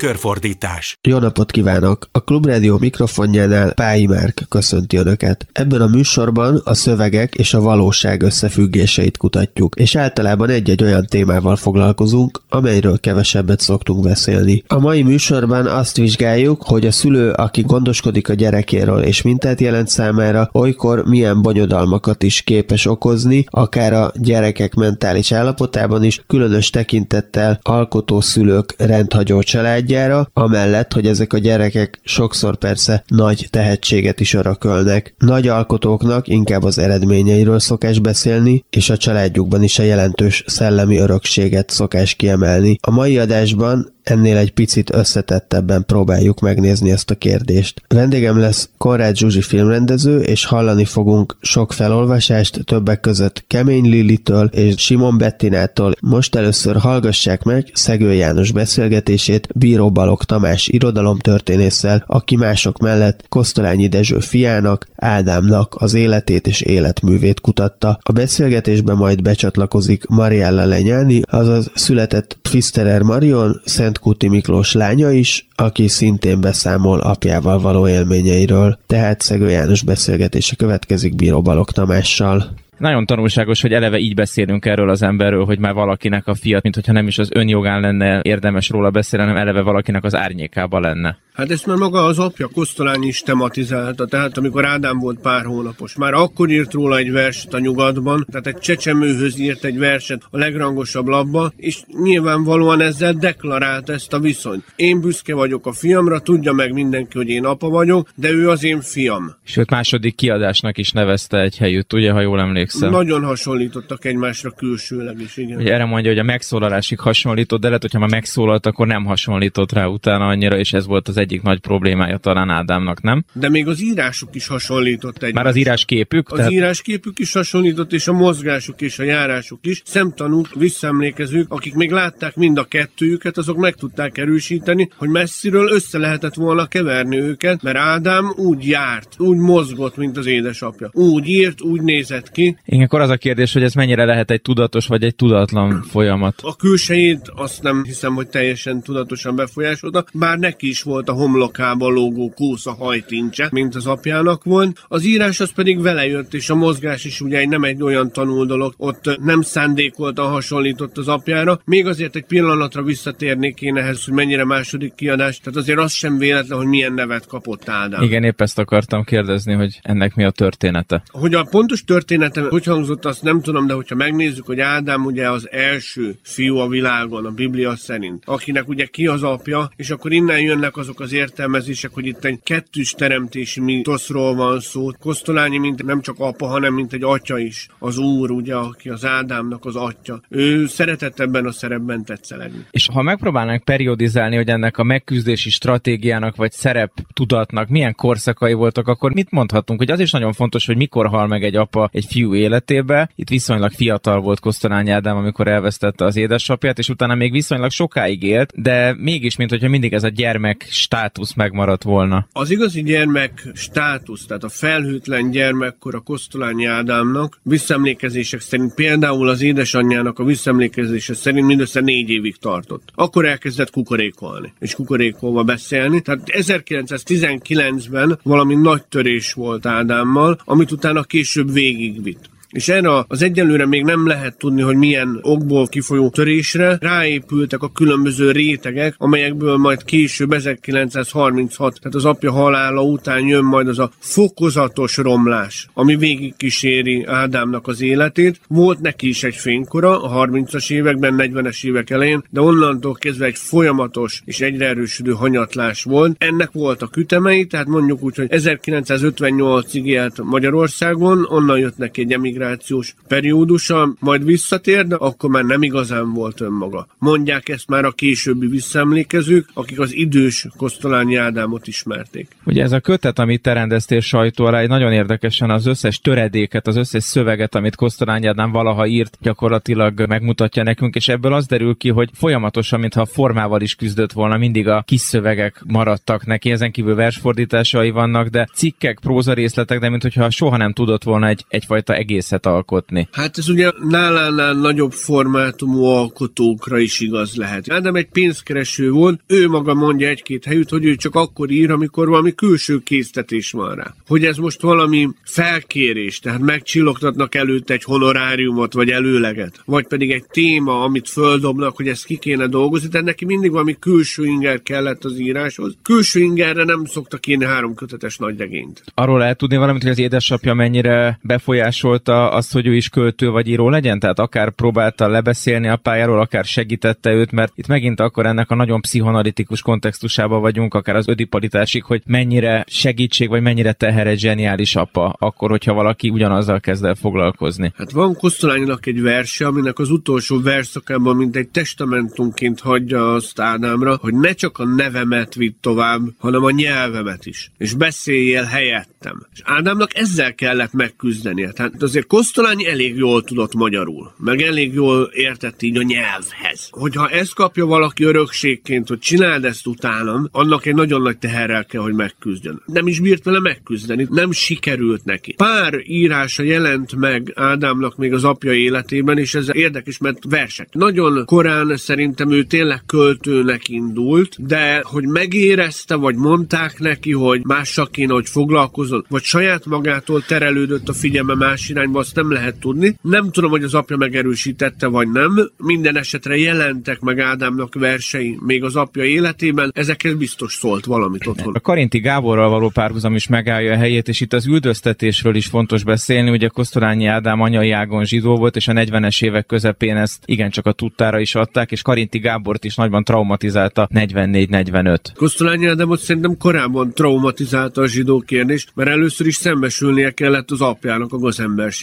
Tükörfordítás. Jó napot kívánok! A Klubrádió mikrofonjánál Pályi Márk köszönti Önöket. Ebben a műsorban a szövegek és a valóság összefüggéseit kutatjuk, és általában egy-egy olyan témával foglalkozunk, amelyről kevesebbet szoktunk beszélni. A mai műsorban azt vizsgáljuk, hogy a szülő, aki gondoskodik a gyerekéről és mintát jelent számára, olykor milyen bonyodalmakat is képes okozni, akár a gyerekek mentális állapotában is, különös tekintettel alkotó szülők rendhagyó család családjára, amellett, hogy ezek a gyerekek sokszor persze nagy tehetséget is örökölnek. Nagy alkotóknak inkább az eredményeiről szokás beszélni, és a családjukban is a jelentős szellemi örökséget szokás kiemelni. A mai adásban ennél egy picit összetettebben próbáljuk megnézni ezt a kérdést. Vendégem lesz Konrád Zsuzsi filmrendező, és hallani fogunk sok felolvasást, többek között Kemény Lilitől és Simon Bettinától. Most először hallgassák meg Szegő János beszélgetését Bíró Balog Tamás irodalomtörténésszel, aki mások mellett Kosztolányi Dezső fiának, Ádámnak az életét és életművét kutatta. A beszélgetésben majd becsatlakozik Mariella Lenyáni, azaz született Pfisterer Marion, Szent Kuti Miklós lánya is, aki szintén beszámol apjával való élményeiről. Tehát Szegő János beszélgetése következik Bíró Balog Tamással nagyon tanulságos, hogy eleve így beszélünk erről az emberről, hogy már valakinek a fiat, mint hogyha nem is az önjogán lenne érdemes róla beszélni, hanem eleve valakinek az árnyékába lenne. Hát ezt már maga az apja Kosztolányi is tematizálta, tehát amikor Ádám volt pár hónapos, már akkor írt róla egy verset a nyugatban, tehát egy csecsemőhöz írt egy verset a legrangosabb labba, és nyilvánvalóan ezzel deklarált ezt a viszonyt. Én büszke vagyok a fiamra, tudja meg mindenki, hogy én apa vagyok, de ő az én fiam. Sőt, második kiadásnak is nevezte egy helyütt, ugye, ha jól emlékszem. Nagyon hasonlítottak egymásra külsőleg is, igen. Ugye erre mondja, hogy a megszólalásig hasonlított, de lehet, hogyha már megszólalt, akkor nem hasonlított rá utána annyira, és ez volt az egy egyik nagy problémája talán Ádámnak, nem? De még az írásuk is hasonlított egy. Már az írásképük? Az tehát... írásképük is hasonlított, és a mozgásuk és a járásuk is. Szemtanúk, visszaemlékezők, akik még látták mind a kettőjüket, azok meg tudták erősíteni, hogy messziről össze lehetett volna keverni őket, mert Ádám úgy járt, úgy mozgott, mint az édesapja. Úgy írt, úgy nézett ki. Igen, akkor az a kérdés, hogy ez mennyire lehet egy tudatos vagy egy tudatlan folyamat. A külsejét azt nem hiszem, hogy teljesen tudatosan befolyásolta, bár neki is volt a homlokába lógó kósza hajtincse, mint az apjának volt. Az írás az pedig vele jött, és a mozgás is ugye nem egy olyan tanul dolog, ott nem szándékoltan hasonlított az apjára. Még azért egy pillanatra visszatérnék én ehhez, hogy mennyire második kiadás, tehát azért az sem véletlen, hogy milyen nevet kapott Ádám. Igen, épp ezt akartam kérdezni, hogy ennek mi a története. Hogy a pontos története hogy hangzott, azt nem tudom, de hogyha megnézzük, hogy Ádám ugye az első fiú a világon, a Biblia szerint, akinek ugye ki az apja, és akkor innen jönnek azok az értelmezések, hogy itt egy kettős teremtési mitoszról van szó. Kosztolányi, mint nem csak apa, hanem mint egy atya is. Az úr, ugye, aki az Ádámnak az atya. Ő szeretett ebben a szerepben tetszelegni. És ha megpróbálnánk periodizálni, hogy ennek a megküzdési stratégiának vagy szerep tudatnak milyen korszakai voltak, akkor mit mondhatunk, hogy az is nagyon fontos, hogy mikor hal meg egy apa egy fiú életébe. Itt viszonylag fiatal volt Kosztolányi Ádám, amikor elvesztette az édesapját, és utána még viszonylag sokáig élt, de mégis, mint hogyha mindig ez a gyermek státusz megmaradt volna. Az igazi gyermek státusz, tehát a felhőtlen gyermekkor a Kosztolányi Ádámnak visszemlékezések szerint például az édesanyjának a visszemlékezése szerint mindössze négy évig tartott. Akkor elkezdett kukorékolni, és kukorékolva beszélni. Tehát 1919-ben valami nagy törés volt Ádámmal, amit utána később végigvitt. És erre az egyelőre még nem lehet tudni, hogy milyen okból kifolyó törésre ráépültek a különböző rétegek, amelyekből majd később 1936, tehát az apja halála után jön majd az a fokozatos romlás, ami végig kíséri Ádámnak az életét. Volt neki is egy fénykora a 30-as években, 40-es évek elején, de onnantól kezdve egy folyamatos és egyre erősödő hanyatlás volt. Ennek volt a kütemei, tehát mondjuk úgy, hogy 1958-ig élt Magyarországon, onnan jött neki egy emigráció emigrációs periódusa, majd visszatér, de akkor már nem igazán volt önmaga. Mondják ezt már a későbbi visszaemlékezők, akik az idős Kosztolányi Ádámot ismerték. Ugye ez a kötet, amit te rendeztél sajtó alá, nagyon érdekesen az összes töredéket, az összes szöveget, amit Kosztolányi Ádám valaha írt, gyakorlatilag megmutatja nekünk, és ebből az derül ki, hogy folyamatosan, mintha a formával is küzdött volna, mindig a kis szövegek maradtak neki, ezen kívül versfordításai vannak, de cikkek, próza részletek, de mintha soha nem tudott volna egy, egyfajta egészet alkotni. Hát ez ugye nálánál nagyobb formátumú alkotókra is igaz lehet. Ádám egy pénzkereső volt, ő maga mondja egy-két helyütt, hogy ő csak akkor ír, amikor valami külső késztetés van rá. Hogy ez most valami felkérés, tehát megcsillogtatnak előtt egy honoráriumot, vagy előleget, vagy pedig egy téma, amit földobnak, hogy ezt ki kéne dolgozni, tehát neki mindig valami külső inger kellett az íráshoz. Külső ingerre nem szoktak írni három kötetes nagyregényt. Arról lehet tudni valamit, hogy az édesapja mennyire befolyásolta azt, hogy ő is költő vagy író legyen? Tehát akár próbálta lebeszélni a pályáról, akár segítette őt, mert itt megint akkor ennek a nagyon pszichonalitikus kontextusában vagyunk, akár az ödipalitásig, hogy mennyire segítség, vagy mennyire teher egy zseniális apa, akkor, hogyha valaki ugyanazzal kezd el foglalkozni. Hát van Kosztolánynak egy verse, aminek az utolsó verszakában, mint egy testamentumként hagyja azt Ádámra, hogy ne csak a nevemet vitt tovább, hanem a nyelvemet is. És beszéljél helyettem. És Ádámnak ezzel kellett megküzdenie. Tehát azért Kosztolányi elég jól tudott magyarul, meg elég jól értett így a nyelvhez. Hogyha ezt kapja valaki örökségként, hogy csináld ezt utánam, annak egy nagyon nagy teherrel kell, hogy megküzdjön. Nem is bírt vele megküzdeni, nem sikerült neki. Pár írása jelent meg Ádámnak még az apja életében, és ez érdekes, mert versek. Nagyon korán szerintem ő tényleg költőnek indult, de hogy megérezte, vagy mondták neki, hogy mással kéne, hogy foglalkozzon, vagy saját magától terelődött a figyelme más irányba, azt nem lehet tudni. Nem tudom, hogy az apja megerősítette, vagy nem. Minden esetre jelentek meg Ádámnak versei még az apja életében, ezekhez biztos szólt valamit otthon. A Karinti Gáborral való párhuzam is megállja a helyét, és itt az üldöztetésről is fontos beszélni. Ugye Kosztolányi Ádám anyai ágon zsidó volt, és a 40-es évek közepén ezt igencsak a tudtára is adták, és Karinti Gábort is nagyban traumatizálta 44-45. Kosztolányi Ádámot szerintem korábban traumatizálta a zsidó kérdés, mert először is szembesülnie kellett az apjának a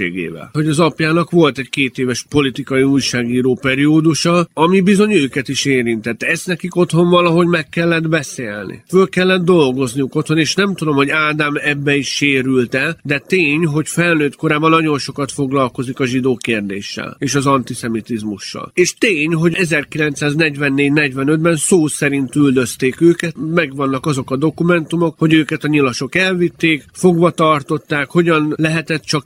gazemberségével. Hogy az apjának volt egy két éves politikai újságíró periódusa, ami bizony őket is érintett. Ezt nekik otthon valahogy meg kellett beszélni. Föl kellett dolgozniuk otthon, és nem tudom, hogy Ádám ebbe is sérült-e, de tény, hogy felnőtt korában nagyon sokat foglalkozik a zsidó kérdéssel és az antiszemitizmussal. És tény, hogy 1944-45-ben szó szerint üldözték őket, megvannak azok a dokumentumok, hogy őket a nyilasok elvitték, fogva tartották, hogyan lehetett csak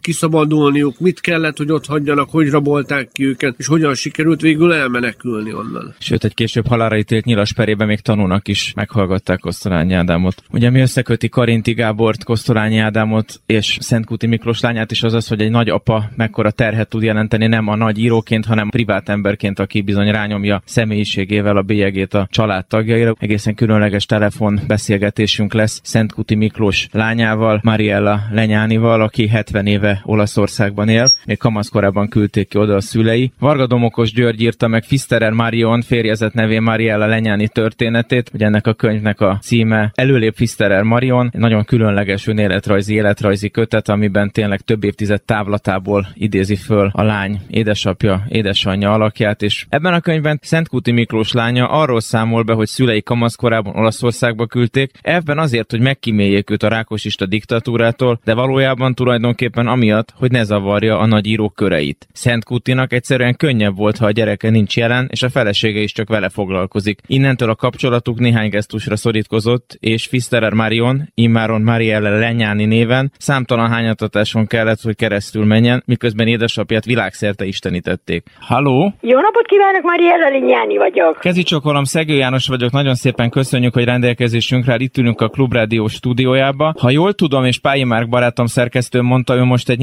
kiszabadulniuk, mit kellett, hogy ott hagyjanak, hogy rabolták ki őket, és hogyan sikerült végül elmenekülni onnan. Sőt, egy később halára ítélt nyilas perében még tanulnak is meghallgatták Kosztolányi Ádámot. Ugye mi összeköti Karinti Gábort, Kosztolányi Ádámot és Szentkuti Miklós lányát is az az, hogy egy nagy apa mekkora terhet tud jelenteni nem a nagy íróként, hanem privát emberként, aki bizony rányomja személyiségével a bélyegét a családtagjaira. Egészen különleges telefon beszélgetésünk lesz Szentkuti Miklós lányával, Mariella Lenyánival, aki 70 éve Olaszországban él, még kamaszkorában küldték ki oda a szülei. Varga Domokos György írta meg Fisterer Marion férjezet nevén Mariella Lenyáni történetét, hogy ennek a könyvnek a címe Előlép Fisterer Marion, egy nagyon különleges önéletrajzi életrajzi kötet, amiben tényleg több évtized távlatából idézi föl a lány édesapja, édesanyja alakját, és ebben a könyvben Szentkuti Miklós lánya arról számol be, hogy szülei kamaszkorában Olaszországba küldték, ebben azért, hogy megkíméljék őt a rákosista diktatúrától, de valójában tulajdonképpen amiatt, hogy ne zavarja a nagy írók köreit. Szentkutinak egyszerűen könnyebb volt, ha a gyereke nincs jelen, és a felesége is csak vele foglalkozik. Innentől a kapcsolatuk néhány gesztusra szorítkozott, és Fisterer Marion, immáron Marielle Lenyáni néven számtalan hányatatáson kellett, hogy keresztül menjen, miközben édesapját világszerte istenítették. Halló? Jó napot kívánok, Mariella Lenyáni vagyok. Kezi csokolom, Szegő János vagyok, nagyon szépen köszönjük, hogy rendelkezésünkre itt ülünk a Klubrádió stúdiójába. Ha jól tudom, és Pályi Márk barátom szerkesztő mondta, ő most egy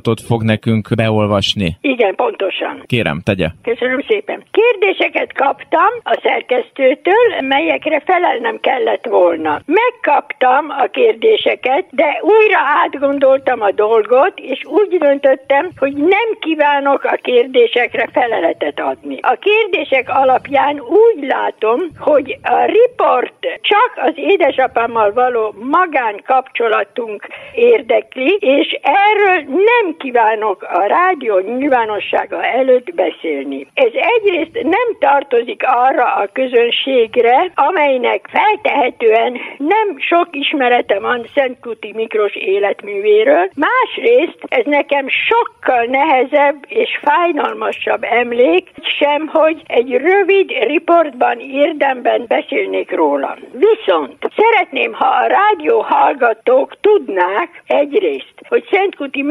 nyilatkozatot fog nekünk beolvasni. Igen, pontosan. Kérem, tegye. Köszönöm szépen. Kérdéseket kaptam a szerkesztőtől, melyekre felelnem kellett volna. Megkaptam a kérdéseket, de újra átgondoltam a dolgot, és úgy döntöttem, hogy nem kívánok a kérdésekre feleletet adni. A kérdések alapján úgy látom, hogy a riport csak az édesapámmal való magánkapcsolatunk érdekli, és erről nem nem kívánok a rádió nyilvánossága előtt beszélni. Ez egyrészt nem tartozik arra a közönségre, amelynek feltehetően nem sok ismerete van Szentkuti Miklós életművéről, másrészt ez nekem sokkal nehezebb és fájdalmasabb emlék, sem, hogy egy rövid riportban érdemben beszélnék róla. Viszont szeretném, ha a rádió hallgatók tudnák egyrészt, hogy Szentkuti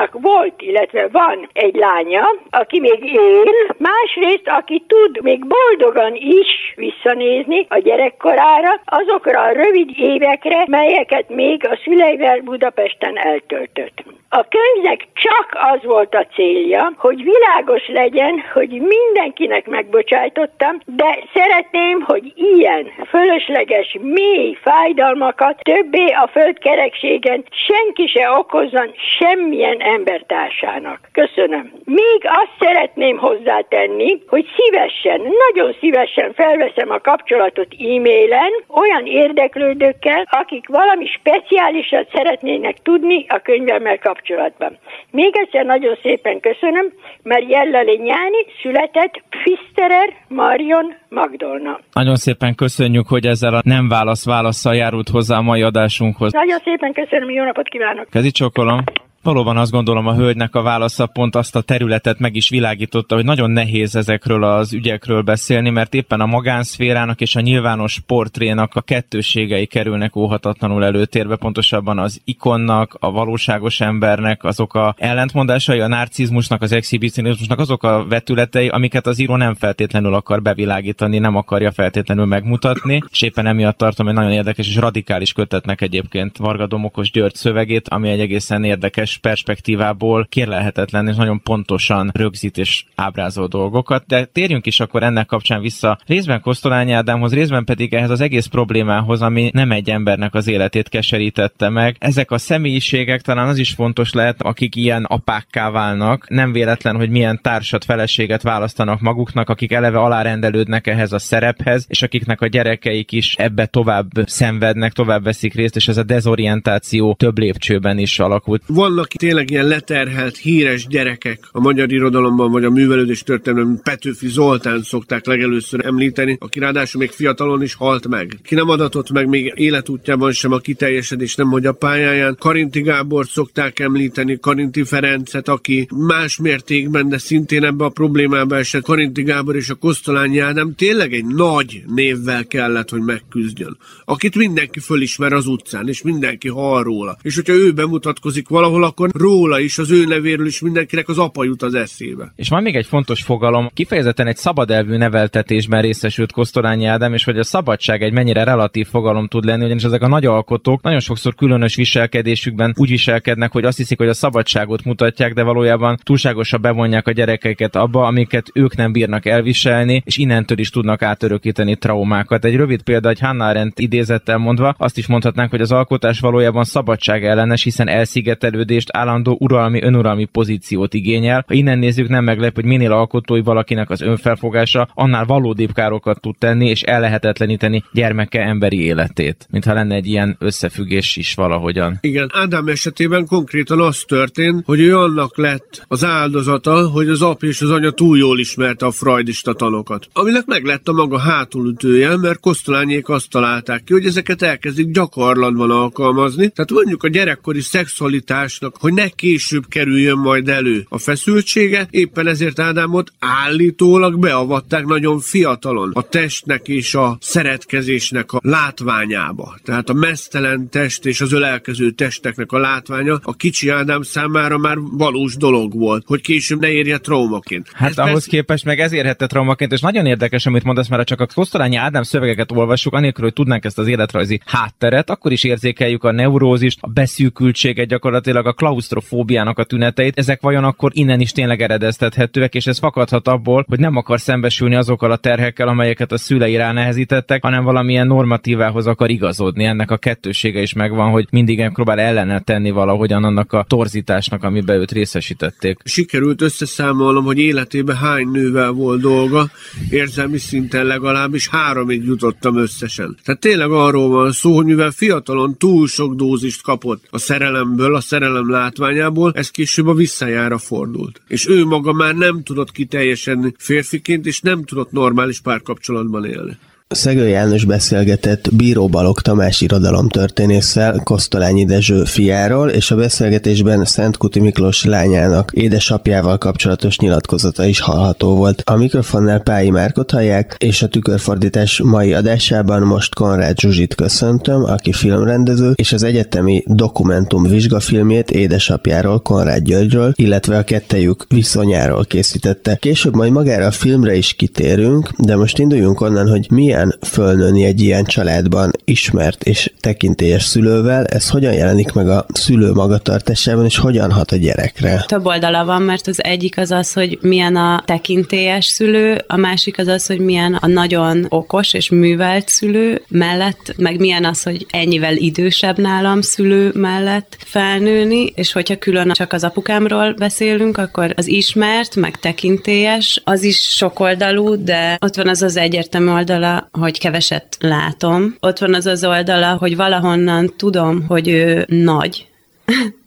Miklósnak volt, illetve van egy lánya, aki még él, másrészt, aki tud még boldogan is visszanézni a gyerekkorára, azokra a rövid évekre, melyeket még a szüleivel Budapesten eltöltött. A könyvnek csak az volt a célja, hogy világos legyen, hogy mindenkinek megbocsájtottam, de szeretném, hogy ilyen fölösleges, mély fájdalmakat többé a földkerekségen senki se okozzon semmilyen embertársának. Köszönöm. Még azt szeretném hozzátenni, hogy szívesen, nagyon szívesen felveszem a kapcsolatot e-mailen olyan érdeklődőkkel, akik valami speciálisat szeretnének tudni a könyvemmel kapcsolatban. Még egyszer nagyon szépen köszönöm, mert Jelleli Nyáni született Pfisterer Marion Magdolna. Nagyon szépen köszönjük, hogy ezzel a nem válasz válaszsal járult hozzá a mai adásunkhoz. Nagyon szépen köszönöm, jó napot kívánok! Kezi csokolom. Valóban azt gondolom a hölgynek a válasza pont azt a területet meg is világította, hogy nagyon nehéz ezekről az ügyekről beszélni, mert éppen a magánszférának és a nyilvános portrénak a kettőségei kerülnek óhatatlanul előtérbe, pontosabban az ikonnak, a valóságos embernek, azok a ellentmondásai, a narcizmusnak, az exhibicionizmusnak, azok a vetületei, amiket az író nem feltétlenül akar bevilágítani, nem akarja feltétlenül megmutatni, és éppen emiatt tartom egy nagyon érdekes és radikális kötetnek egyébként Varga Domokos György szövegét, ami egy egészen érdekes személyes perspektívából kérlelhetetlen és nagyon pontosan rögzít és ábrázol dolgokat, de térjünk is akkor ennek kapcsán vissza részben Kosztolányi Ádámhoz, részben pedig ehhez az egész problémához, ami nem egy embernek az életét keserítette meg. Ezek a személyiségek talán az is fontos lehet, akik ilyen apákká válnak, nem véletlen, hogy milyen társat, feleséget választanak maguknak, akik eleve alárendelődnek ehhez a szerephez, és akiknek a gyerekeik is ebbe tovább szenvednek, tovább veszik részt, és ez a dezorientáció több lépcsőben is alakult. Vannak vannak tényleg ilyen leterhelt, híres gyerekek a magyar irodalomban, vagy a művelődés történelemben Petőfi Zoltán szokták legelőször említeni, aki ráadásul még fiatalon is halt meg. Ki nem adatott meg még életútjában sem a kiteljesedés, nem hogy a pályáján. Karinti Gábor szokták említeni, Karinti Ferencet, aki más mértékben, de szintén ebbe a problémába esett. Karinti Gábor és a Kosztolányi Ádám tényleg egy nagy névvel kellett, hogy megküzdjön. Akit mindenki fölismer az utcán, és mindenki hall róla. És hogyha ő bemutatkozik valahol, akkor róla is, az ő nevéről is mindenkinek az apa jut az eszébe. És van még egy fontos fogalom, kifejezetten egy szabadelvű neveltetésben részesült Kosztolányi Ádám, és hogy a szabadság egy mennyire relatív fogalom tud lenni, ugyanis ezek a nagy alkotók nagyon sokszor különös viselkedésükben úgy viselkednek, hogy azt hiszik, hogy a szabadságot mutatják, de valójában túlságosan bevonják a gyerekeiket abba, amiket ők nem bírnak elviselni, és innentől is tudnak átörökíteni traumákat. Egy rövid példa, egy Hannah Arendt idézettel mondva, azt is mondhatnánk, hogy az alkotás valójában szabadság ellenes, hiszen elszigetelődés döntést állandó uralmi, önuralmi pozíciót igényel. Ha innen nézzük, nem meglep, hogy minél alkotói valakinek az önfelfogása, annál valódibb károkat tud tenni, és ellehetetleníteni gyermeke emberi életét. Mintha lenne egy ilyen összefüggés is valahogyan. Igen, Ádám esetében konkrétan az történt, hogy ő annak lett az áldozata, hogy az apja és az anya túl jól ismerte a freudista tanokat. Aminek meg lett a maga hátulütője, mert Kosztolányék azt találták ki, hogy ezeket elkezdik gyakorlatban alkalmazni. Tehát mondjuk a gyerekkori szexualitásnak annak, hogy ne később kerüljön majd elő a feszültsége, éppen ezért Ádámot állítólag beavatták nagyon fiatalon a testnek és a szeretkezésnek a látványába. Tehát a mesztelen test és az ölelkező testeknek a látványa a kicsi Ádám számára már valós dolog volt, hogy később ne érje traumaként. Hát Ez ahhoz persze... képest meg ez érhette traumaként, és nagyon érdekes, amit mondasz, mert csak a Kosztolányi Ádám szövegeket olvassuk, anélkül, hogy tudnánk ezt az életrajzi hátteret, akkor is érzékeljük a neurózist, a beszűkültséget, gyakorlatilag a klaustrofóbiának a tüneteit, ezek vajon akkor innen is tényleg eredeztethetőek, és ez fakadhat abból, hogy nem akar szembesülni azokkal a terhekkel, amelyeket a szülei nehezítettek, hanem valamilyen normatívához akar igazodni. Ennek a kettősége is megvan, hogy mindig próbál ellene tenni valahogyan annak a torzításnak, amiben őt részesítették. Sikerült összeszámolnom, hogy életében hány nővel volt dolga, érzelmi szinten legalábbis háromig jutottam összesen. Tehát tényleg arról van szó, hogy mivel fiatalon túl sok dózist kapott a szerelemből, a szerelem látványából, ez később a visszajára fordult. És ő maga már nem tudott kiteljesedni férfiként, és nem tudott normális párkapcsolatban élni. Szegő János beszélgetett Bíró Balog Tamás irodalomtörténésszel, Kosztolányi Dezső fiáról, és a beszélgetésben Szent Kuti Miklós lányának édesapjával kapcsolatos nyilatkozata is hallható volt. A mikrofonnál Pályi Márkot hallják, és a tükörfordítás mai adásában most Konrád Zsuzsit köszöntöm, aki filmrendező, és az egyetemi dokumentum vizsgafilmjét édesapjáról, Konrád Györgyről, illetve a kettejük viszonyáról készítette. Később majd magára a filmre is kitérünk, de most induljunk onnan, hogy milyen milyen fölnőni egy ilyen családban ismert és tekintélyes szülővel, ez hogyan jelenik meg a szülő magatartásában, és hogyan hat a gyerekre? Több oldala van, mert az egyik az az, hogy milyen a tekintélyes szülő, a másik az az, hogy milyen a nagyon okos és művelt szülő mellett, meg milyen az, hogy ennyivel idősebb nálam szülő mellett felnőni, és hogyha külön csak az apukámról beszélünk, akkor az ismert, meg tekintélyes, az is sokoldalú, de ott van az az egyértelmű oldala, hogy keveset látom. Ott van az az oldala, hogy valahonnan tudom, hogy ő nagy.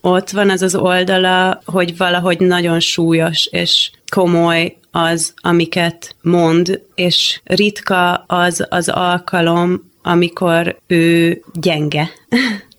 Ott van az az oldala, hogy valahogy nagyon súlyos és komoly az, amiket mond, és ritka az az alkalom, amikor ő gyenge.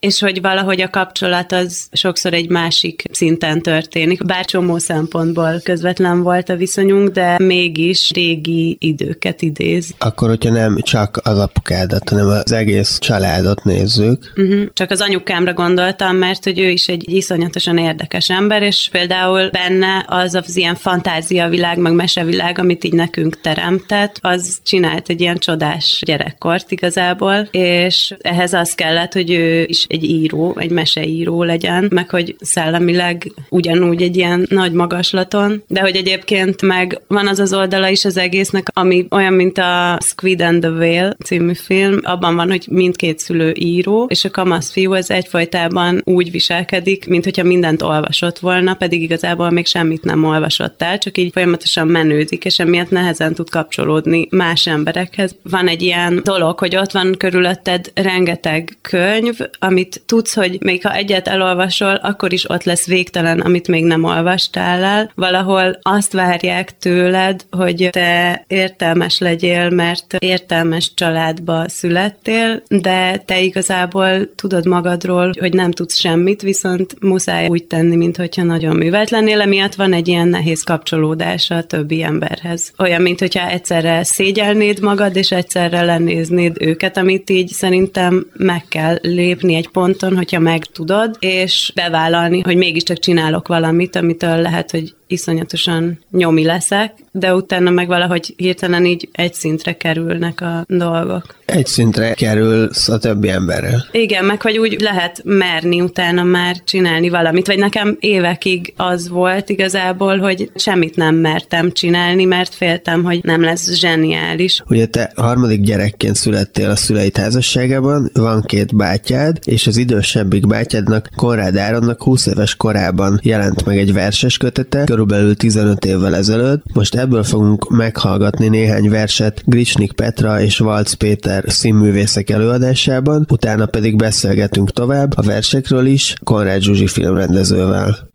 és hogy valahogy a kapcsolat az sokszor egy másik szinten történik. Bár csomó szempontból közvetlen volt a viszonyunk, de mégis régi időket idéz. Akkor, hogyha nem csak az apukádat, hanem az egész családot nézzük. Uh-huh. Csak az anyukámra gondoltam, mert hogy ő is egy iszonyatosan érdekes ember, és például benne az az ilyen fantáziavilág, meg mesevilág, amit így nekünk teremtett, az csinált egy ilyen csodás gyerekkort igazából, és ehhez az kellett, hogy ő is egy író, egy meseíró legyen, meg hogy szellemileg ugyanúgy egy ilyen nagy magaslaton, de hogy egyébként meg van az az oldala is az egésznek, ami olyan, mint a Squid and the Whale című film, abban van, hogy mindkét szülő író, és a kamasz fiú az egyfajtában úgy viselkedik, mint hogyha mindent olvasott volna, pedig igazából még semmit nem olvasott el, csak így folyamatosan menődik, és emiatt nehezen tud kapcsolódni más emberekhez. Van egy ilyen dolog, hogy ott van körülötted rengeteg könyv, ami amit tudsz, hogy még ha egyet elolvasol, akkor is ott lesz végtelen, amit még nem olvastál el. Valahol azt várják tőled, hogy te értelmes legyél, mert értelmes családba születtél, de te igazából tudod magadról, hogy nem tudsz semmit, viszont muszáj úgy tenni, mintha nagyon művelt lennél, emiatt van egy ilyen nehéz kapcsolódása a többi emberhez. Olyan, mint hogyha egyszerre szégyelnéd magad, és egyszerre lenéznéd őket, amit így szerintem meg kell lépni egy ponton, hogyha megtudod, és bevállalni, hogy mégiscsak csinálok valamit, amitől lehet, hogy iszonyatosan nyomi leszek, de utána meg valahogy hirtelen így egy szintre kerülnek a dolgok. Egy szintre kerülsz a többi emberrel. Igen, meg hogy úgy lehet merni utána már csinálni valamit, vagy nekem évekig az volt igazából, hogy semmit nem mertem csinálni, mert féltem, hogy nem lesz zseniális. Ugye te harmadik gyerekként születtél a szüleid házasságában, van két bátyád, és az idősebbik bátyádnak, Konrád Áronnak 20 éves korában jelent meg egy verses kötete, körülbelül 15 évvel ezelőtt. Most ebből fogunk meghallgatni néhány verset Gricsnik Petra és Valc Péter színművészek előadásában, utána pedig beszélgetünk tovább a versekről is Konrád Zsuzsi filmrendezővel.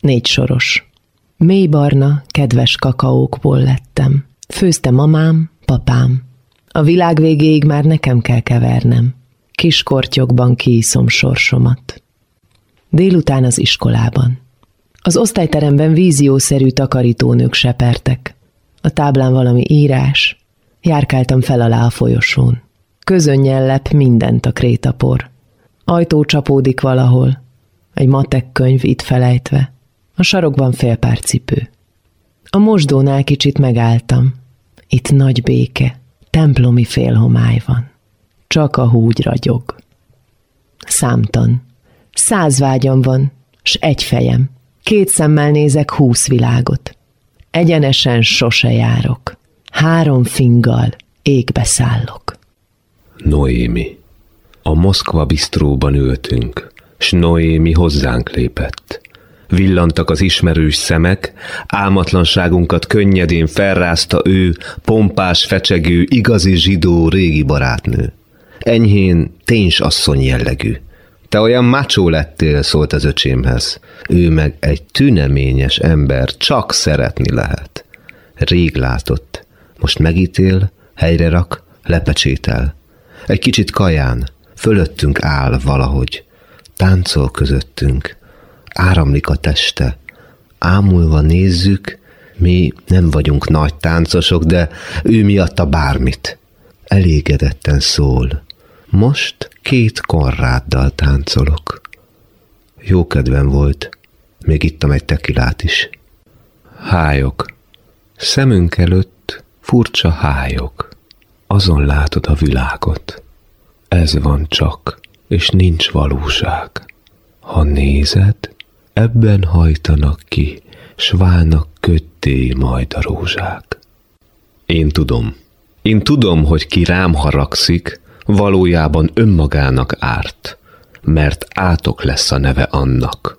Négy soros. Mély barna, kedves kakaókból lettem. Főzte mamám, papám. A világ végéig már nekem kell kevernem. Kis kortyokban kiiszom sorsomat. Délután az iskolában. Az osztályteremben víziószerű takarítónők sepertek. A táblán valami írás. Járkáltam fel alá a folyosón. Közönnyel lep mindent a krétapor. Ajtó csapódik valahol. Egy matek könyv itt felejtve. A sarokban fél pár cipő. A mosdónál kicsit megálltam. Itt nagy béke, templomi félhomály van. Csak a húgy ragyog. Számtan. Száz vágyam van, s egy fejem. Két szemmel nézek húsz világot. Egyenesen sose járok. Három finggal égbe szállok. Noémi. A Moszkva bisztróban ültünk, s Noémi hozzánk lépett. Villantak az ismerős szemek, álmatlanságunkat könnyedén felrázta ő, pompás, fecsegő, igazi zsidó régi barátnő. Enyhén téns asszony jellegű, Te olyan macsó lettél, szólt az öcsémhez. Ő meg egy tüneményes ember, csak szeretni lehet. Rég látott. Most megítél, helyre rak, lepecsétel. Egy kicsit kaján, fölöttünk áll valahogy. Táncol közöttünk. Áramlik a teste. Ámulva nézzük, mi nem vagyunk nagy táncosok, de ő miatta bármit. Elégedetten szól. Most két Konráddal táncolok. Jó kedvem volt, még ittam egy tekilát is. Hájok. Szemünk előtt furcsa hájok. Azon látod a világot. Ez van csak, és nincs valóság. Ha nézed, ebben hajtanak ki, s válnak kötté majd a rózsák. Én tudom. Én tudom, hogy ki rám haragszik, valójában önmagának árt, mert átok lesz a neve annak,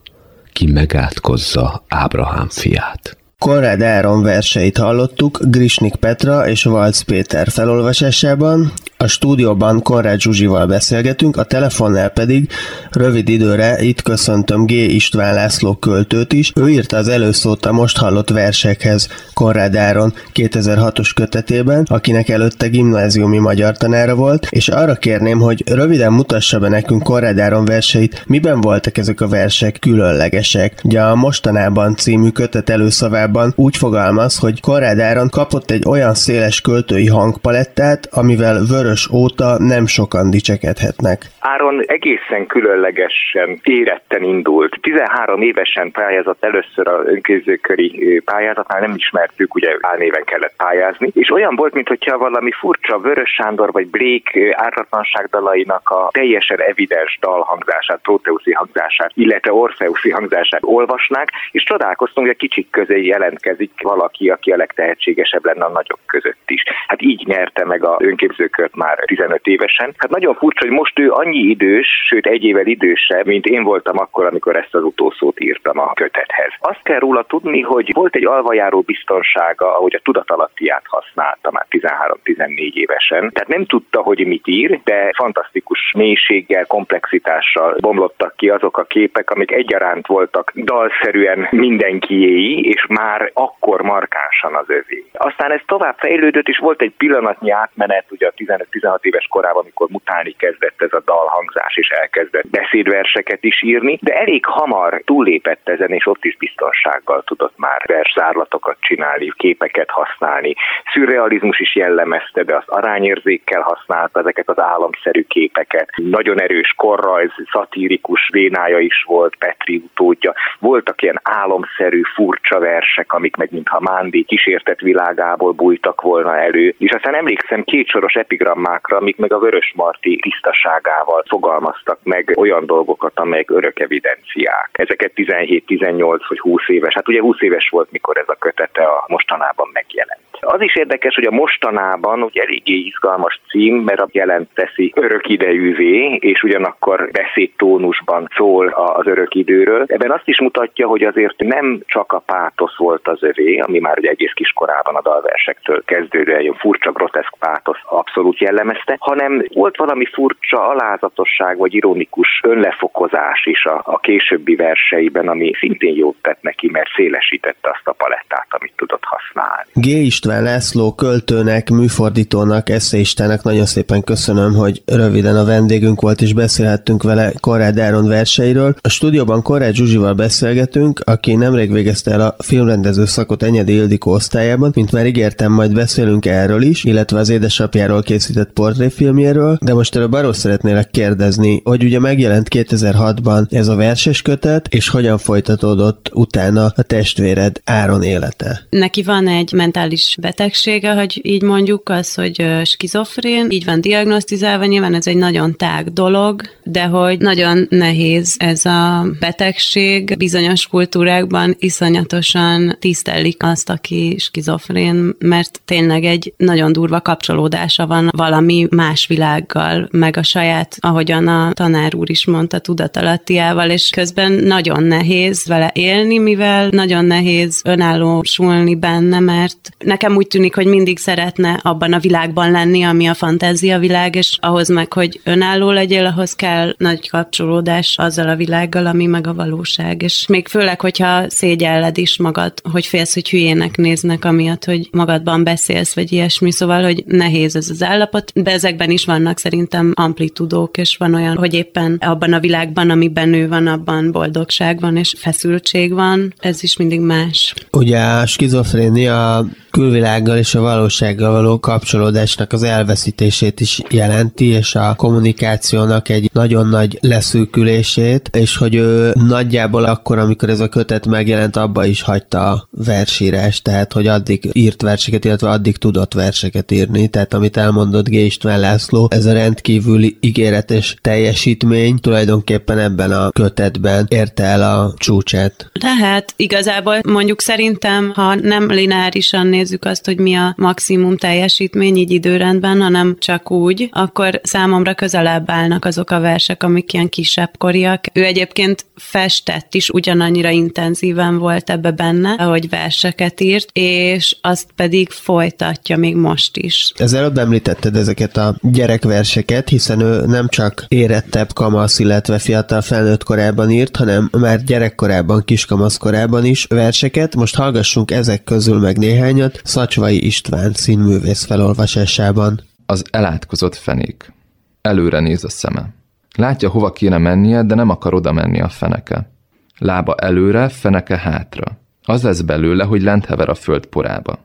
ki megátkozza Ábrahám fiát. Konrád Áron verseit hallottuk Grisnik Petra és Valc Péter felolvasásában, a stúdióban Konrád Zsuzsival beszélgetünk, a telefonnál pedig rövid időre itt köszöntöm G. István László költőt is. Ő írta az előszót a most hallott versekhez Konrád Áron 2006-os kötetében, akinek előtte gimnáziumi magyar tanára volt, és arra kérném, hogy röviden mutassa be nekünk Konrád Áron verseit, miben voltak ezek a versek különlegesek. Ugye a Mostanában című kötet előszavában úgy fogalmaz, hogy Konrád Áron kapott egy olyan széles költői hangpalettát, amivel vörös Vörös óta nem sokan dicsekedhetnek. Áron egészen különlegesen éretten indult. 13 évesen pályázott először a önképzőköri pályázatnál, nem ismertük, ugye álnéven kellett pályázni, és olyan volt, mintha valami furcsa Vörös Sándor vagy Blake ártatlanság dalainak a teljesen evidens dalhangzását, Proteuszi hangzását, illetve Orfeuszi hangzását olvasnák, és csodálkoztunk, hogy a kicsik közé jelentkezik valaki, aki a legtehetségesebb lenne a nagyok között is. Hát így nyerte meg a önképzőkört már 15 évesen. Hát nagyon furcsa, hogy most ő annyi idős, sőt egy évvel idősebb, mint én voltam akkor, amikor ezt az utószót írtam a kötethez. Azt kell róla tudni, hogy volt egy alvajáró biztonsága, ahogy a tudatalattiát használta már 13-14 évesen. Tehát nem tudta, hogy mit ír, de fantasztikus mélységgel, komplexitással bomlottak ki azok a képek, amik egyaránt voltak dalszerűen mindenkiéi, és már akkor markánsan az övé. Aztán ez tovább fejlődött, és volt egy pillanatnyi átmenet, ugye a 15 16 éves korában, amikor mutálni kezdett ez a dalhangzás, és elkezdett beszédverseket is írni, de elég hamar túllépett ezen, és ott is biztonsággal tudott már verszárlatokat csinálni, képeket használni. Szürrealizmus is jellemezte, de az arányérzékkel használta ezeket az államszerű képeket. Nagyon erős korrajz, szatírikus vénája is volt, Petri utódja. Voltak ilyen álomszerű, furcsa versek, amik meg mintha Mándi kísértett világából bújtak volna elő. És aztán emlékszem két soros epigram formákra, amik meg a Vörös Marti tisztaságával fogalmaztak meg olyan dolgokat, amelyek örök evidenciák. Ezeket 17-18 vagy 20 éves, hát ugye 20 éves volt, mikor ez a kötete a mostanában megjelent. Az is érdekes, hogy a mostanában ugye eléggé izgalmas cím, mert a jelent teszi örök idejűvé, és ugyanakkor beszédtónusban szól az örök időről. Ebben azt is mutatja, hogy azért nem csak a pátosz volt az övé, ami már ugye egész kiskorában a dalversektől kezdődően egy furcsa, groteszk pátosz abszolút jellemezte, hanem volt valami furcsa alázatosság vagy ironikus önlefokozás is a, a későbbi verseiben, ami szintén jót tett neki, mert szélesítette azt a palettát, amit tudott használni. G. István László költőnek, műfordítónak, eszéistának nagyon szépen köszönöm, hogy röviden a vendégünk volt, és beszélhettünk vele Korrád Áron verseiről. A stúdióban Korrád Zsuzsival beszélgetünk, aki nemrég végezte el a filmrendező szakot Enyedi Ildikó osztályában, mint már ígértem, majd beszélünk erről is, illetve az édesapjáról készített portréfilmjéről, de most előbb arról szeretnélek kérdezni, hogy ugye megjelent 2006-ban ez a verses kötet, és hogyan folytatódott utána a testvéred Áron élete? Neki van egy mentális betegsége, hogy így mondjuk, az, hogy skizofrén, így van diagnosztizálva, nyilván ez egy nagyon tág dolog, de hogy nagyon nehéz ez a betegség. Bizonyos kultúrákban iszonyatosan tisztelik azt, aki skizofrén, mert tényleg egy nagyon durva kapcsolódása van valami más világgal, meg a saját, ahogyan a tanár úr is mondta, tudatalattiával, és közben nagyon nehéz vele élni, mivel nagyon nehéz önállósulni benne, mert nekem nekem úgy tűnik, hogy mindig szeretne abban a világban lenni, ami a fantázia világ, és ahhoz meg, hogy önálló legyél, ahhoz kell nagy kapcsolódás azzal a világgal, ami meg a valóság. És még főleg, hogyha szégyelled is magad, hogy félsz, hogy hülyének néznek, amiatt, hogy magadban beszélsz, vagy ilyesmi, szóval, hogy nehéz ez az állapot, de ezekben is vannak szerintem amplitudók, és van olyan, hogy éppen abban a világban, amiben ő van, abban boldogság van, és feszültség van, ez is mindig más. Ugye a skizofrénia külvilággal és a valósággal való kapcsolódásnak az elveszítését is jelenti, és a kommunikációnak egy nagyon nagy leszűkülését, és hogy ő nagyjából akkor, amikor ez a kötet megjelent, abba is hagyta a versírást, tehát hogy addig írt verseket, illetve addig tudott verseket írni, tehát amit elmondott G. István László, ez a rendkívüli ígéretes teljesítmény tulajdonképpen ebben a kötetben érte el a csúcsát. Tehát igazából mondjuk szerintem, ha nem lineárisan nézzük azt, hogy mi a maximum teljesítmény így időrendben, hanem csak úgy, akkor számomra közelebb állnak azok a versek, amik ilyen kisebb koriak. Ő egyébként festett is, ugyanannyira intenzíven volt ebbe benne, ahogy verseket írt, és azt pedig folytatja még most is. Ez előbb említetted ezeket a gyerekverseket, hiszen ő nem csak érettebb kamasz, illetve fiatal felnőtt korában írt, hanem már gyerekkorában, kiskamasz korában is verseket. Most hallgassunk ezek közül meg néhányat Szacsvai István színművész felolvasásában. Az elátkozott fenék. Előre néz a szeme. Látja, hova kéne mennie, de nem akar oda menni a feneke. Lába előre, feneke hátra. Az lesz belőle, hogy lent hever a föld porába.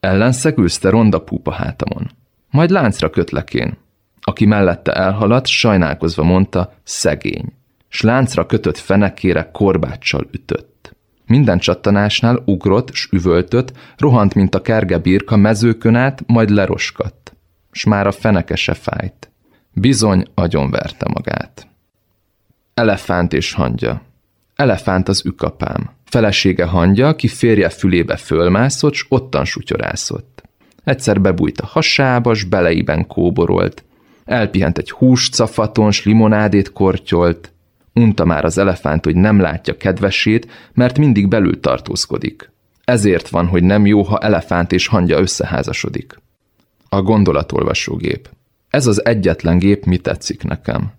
Ellenszegülsz ronda púpa hátamon. Majd láncra kötlekén. Aki mellette elhaladt, sajnálkozva mondta, szegény. S láncra kötött fenekére korbáccsal ütött. Minden csattanásnál ugrott, s üvöltött, rohant, mint a kerge birka mezőkön át, majd leroskadt. S már a feneke se fájt. Bizony agyonverte magát. Elefánt és hangya. Elefánt az ükapám. Felesége hangya, ki férje fülébe fölmászott, s ottan sutyorászott. Egyszer bebújt a hasába, s beleiben kóborolt. Elpihent egy húscafaton, s limonádét kortyolt. Unta már az elefánt, hogy nem látja kedvesét, mert mindig belül tartózkodik. Ezért van, hogy nem jó, ha elefánt és hangya összeházasodik. A gondolatolvasógép. Ez az egyetlen gép mi tetszik nekem.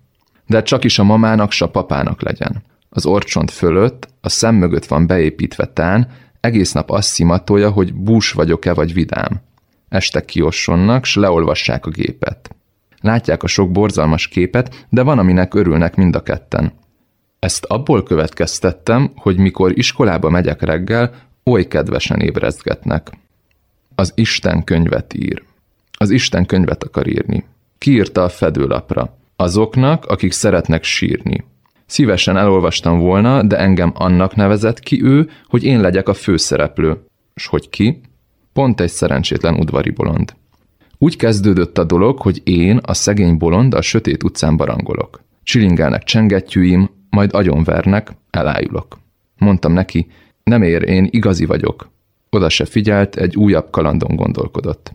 De csak is a mamának, s a papának legyen. Az orcsont fölött, a szem mögött van beépítve tán, egész nap azt szimatolja, hogy bús vagyok-e vagy vidám. Este kiossonnak, s leolvassák a gépet. Látják a sok borzalmas képet, de van, aminek örülnek mind a ketten. Ezt abból következtettem, hogy mikor iskolába megyek reggel, oly kedvesen ébrezgetnek. Az Isten könyvet ír. Az Isten könyvet akar írni. Kiírta a fedőlapra. Azoknak, akik szeretnek sírni. Szívesen elolvastam volna, de engem annak nevezett ki ő, hogy én legyek a főszereplő. S hogy ki? Pont egy szerencsétlen udvari bolond. Úgy kezdődött a dolog, hogy én, a szegény bolond, a sötét utcán barangolok. Csilingelnek csengettyűim, majd agyonvernek, elájulok. Mondtam neki, nem ér, én igazi vagyok. Oda se figyelt, egy újabb kalandon gondolkodott.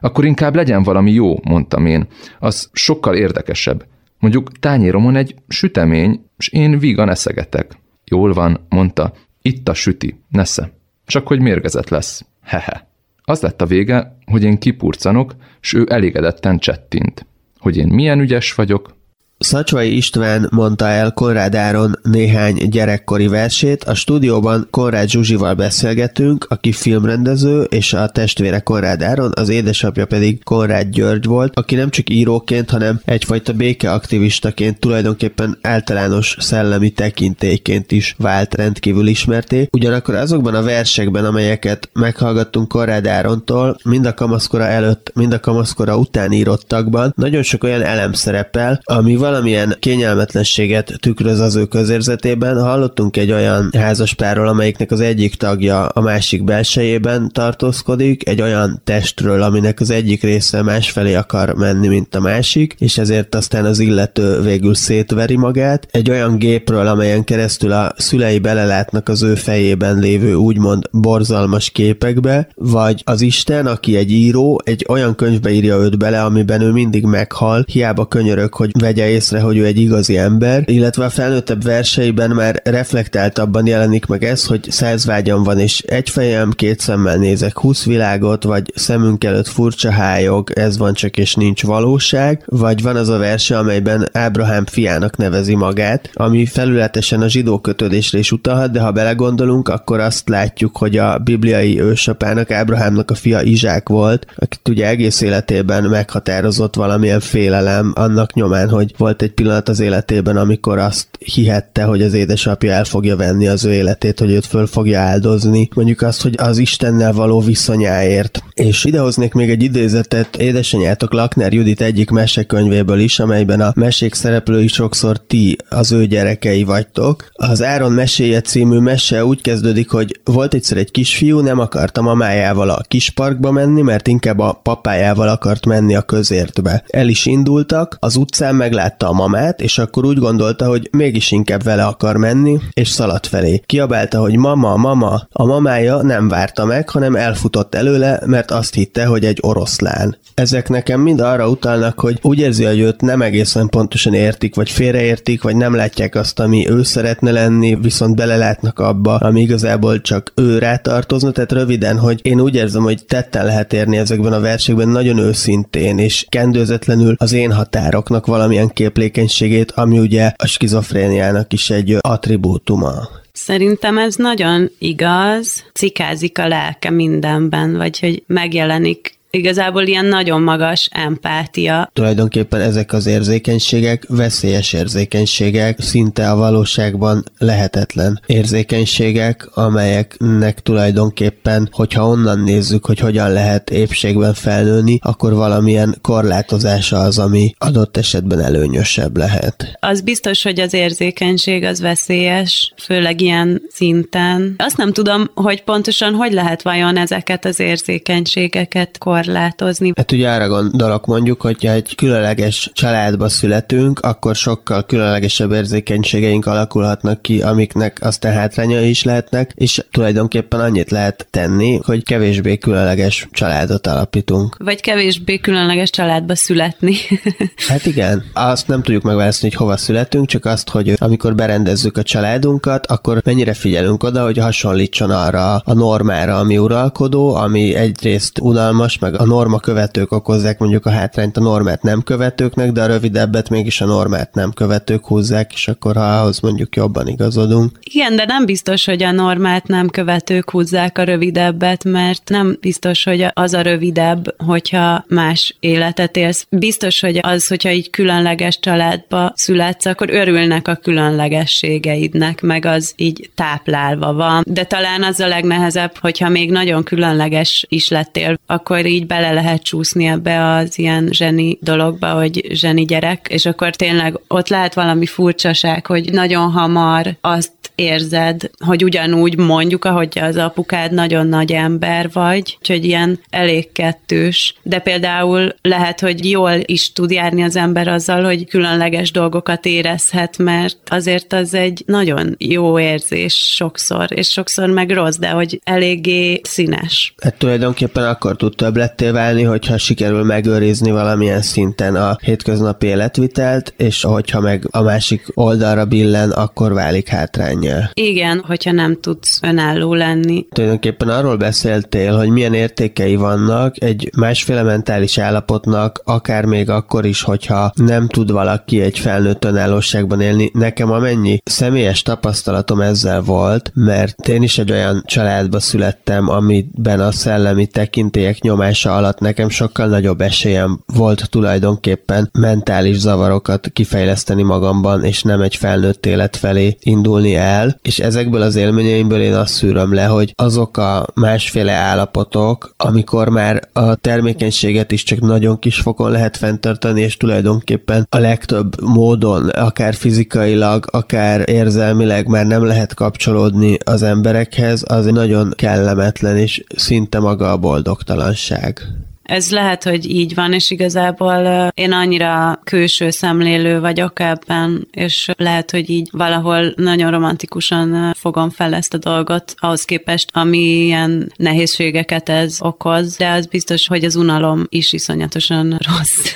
Akkor inkább legyen valami jó, mondtam én. Az sokkal érdekesebb. Mondjuk tányéromon egy sütemény, és én vígan eszegetek. Jól van, mondta, itt a süti, nesze. Csak hogy mérgezett lesz. Hehe. Az lett a vége, hogy én kipurcanok, s ő elégedetten csettint. Hogy én milyen ügyes vagyok, Szacsvai István mondta el Konrád Áron néhány gyerekkori versét. A stúdióban Konrád Zsuzsival beszélgetünk, aki filmrendező, és a testvére Konrád Áron, az édesapja pedig Konrád György volt, aki nem csak íróként, hanem egyfajta békeaktivistaként tulajdonképpen általános szellemi tekintélyként is vált rendkívül ismerté. Ugyanakkor azokban a versekben, amelyeket meghallgattunk Konrád Árontól, mind a kamaszkora előtt, mind a kamaszkora után írottakban, nagyon sok olyan elem szerepel, ami valamilyen kényelmetlenséget tükröz az ő közérzetében. Hallottunk egy olyan házaspárról, amelyiknek az egyik tagja a másik belsejében tartózkodik, egy olyan testről, aminek az egyik része másfelé akar menni, mint a másik, és ezért aztán az illető végül szétveri magát. Egy olyan gépről, amelyen keresztül a szülei belelátnak az ő fejében lévő úgymond borzalmas képekbe, vagy az Isten, aki egy író, egy olyan könyvbe írja őt bele, amiben ő mindig meghal, hiába könyörök, hogy vegye észre, hogy ő egy igazi ember, illetve a felnőttebb verseiben már reflektáltabban jelenik meg ez, hogy száz vágyam van, és egy fejem, két szemmel nézek húsz világot, vagy szemünk előtt furcsa hájog, ez van csak és nincs valóság, vagy van az a verse, amelyben Ábrahám fiának nevezi magát, ami felületesen a zsidó kötődésre is utalhat, de ha belegondolunk, akkor azt látjuk, hogy a bibliai ősapának, Ábrahámnak a fia Izsák volt, akit ugye egész életében meghatározott valamilyen félelem annak nyomán, hogy egy pillanat az életében, amikor azt hihette, hogy az édesapja el fogja venni az ő életét, hogy őt föl fogja áldozni. Mondjuk azt, hogy az Istennel való viszonyáért. És idehoznék még egy idézetet édesanyátok Lakner Judit egyik mesekönyvéből is, amelyben a mesék szereplői sokszor ti, az ő gyerekei vagytok. Az Áron meséje című mese úgy kezdődik, hogy volt egyszer egy kisfiú, nem akarta mamájával a kisparkba menni, mert inkább a papájával akart menni a közértbe. El is indultak, az utcán meglátta a mamát, és akkor úgy gondolta, hogy mégis inkább vele akar menni, és szaladt felé. Kiabálta, hogy mama, mama. A mamája nem várta meg, hanem elfutott előle, mert azt hitte, hogy egy oroszlán. Ezek nekem mind arra utalnak, hogy úgy érzi, hogy őt nem egészen pontosan értik, vagy félreértik, vagy nem látják azt, ami ő szeretne lenni, viszont belelátnak abba, ami igazából csak ő rátartozna. Tehát röviden, hogy én úgy érzem, hogy tetten lehet érni ezekben a versekben nagyon őszintén, és kendőzetlenül az én határoknak valamilyen képlékenységét, ami ugye a skizofréniának is egy attribútuma. Szerintem ez nagyon igaz, cikázik a lelke mindenben, vagy hogy megjelenik igazából ilyen nagyon magas empátia. Tulajdonképpen ezek az érzékenységek veszélyes érzékenységek, szinte a valóságban lehetetlen érzékenységek, amelyeknek tulajdonképpen, hogyha onnan nézzük, hogy hogyan lehet épségben felnőni, akkor valamilyen korlátozása az, ami adott esetben előnyösebb lehet. Az biztos, hogy az érzékenység az veszélyes, főleg ilyen szinten. Azt nem tudom, hogy pontosan hogy lehet vajon ezeket az érzékenységeket korlátozni korlátozni. Hát ugye arra gondolok mondjuk, hogyha egy különleges családba születünk, akkor sokkal különlegesebb érzékenységeink alakulhatnak ki, amiknek aztán hátrányai is lehetnek, és tulajdonképpen annyit lehet tenni, hogy kevésbé különleges családot alapítunk. Vagy kevésbé különleges családba születni. hát igen, azt nem tudjuk megválaszolni, hogy hova születünk, csak azt, hogy amikor berendezzük a családunkat, akkor mennyire figyelünk oda, hogy hasonlítson arra a normára, ami uralkodó, ami egyrészt unalmas, meg a norma követők okozzák mondjuk a hátrányt a normát nem követőknek, de a rövidebbet mégis a normát nem követők húzzák, és akkor ha ahhoz mondjuk jobban igazodunk. Igen, de nem biztos, hogy a normát nem követők húzzák a rövidebbet, mert nem biztos, hogy az a rövidebb, hogyha más életet élsz. Biztos, hogy az, hogyha így különleges családba születsz, akkor örülnek a különlegességeidnek, meg az így táplálva van. De talán az a legnehezebb, hogyha még nagyon különleges is lettél, akkor így bele lehet csúszni ebbe az ilyen zseni dologba, hogy zseni gyerek, és akkor tényleg ott lehet valami furcsaság, hogy nagyon hamar azt érzed, hogy ugyanúgy mondjuk, ahogy az apukád nagyon nagy ember vagy, úgyhogy ilyen elég kettős. De például lehet, hogy jól is tud járni az ember azzal, hogy különleges dolgokat érezhet, mert azért az egy nagyon jó érzés sokszor, és sokszor meg rossz, de hogy eléggé színes. Hát tulajdonképpen akkor tud többletté válni, hogyha sikerül megőrizni valamilyen szinten a hétköznapi életvitelt, és hogyha meg a másik oldalra billen, akkor válik hátrány igényel. Igen, hogyha nem tudsz önálló lenni. Tulajdonképpen arról beszéltél, hogy milyen értékei vannak egy másféle mentális állapotnak, akár még akkor is, hogyha nem tud valaki egy felnőtt önállóságban élni. Nekem amennyi személyes tapasztalatom ezzel volt, mert én is egy olyan családba születtem, amiben a szellemi tekintélyek nyomása alatt nekem sokkal nagyobb esélyem volt tulajdonképpen mentális zavarokat kifejleszteni magamban, és nem egy felnőtt élet felé indulni el, és ezekből az élményeimből én azt szűröm le, hogy azok a másféle állapotok, amikor már a termékenységet is csak nagyon kis fokon lehet fenntartani, és tulajdonképpen a legtöbb módon, akár fizikailag, akár érzelmileg már nem lehet kapcsolódni az emberekhez, az nagyon kellemetlen, és szinte maga a boldogtalanság. tag. Ez lehet, hogy így van, és igazából én annyira külső szemlélő vagyok ebben, és lehet, hogy így valahol nagyon romantikusan fogom fel ezt a dolgot, ahhoz képest, ami ilyen nehézségeket ez okoz, de az biztos, hogy az unalom is iszonyatosan rossz.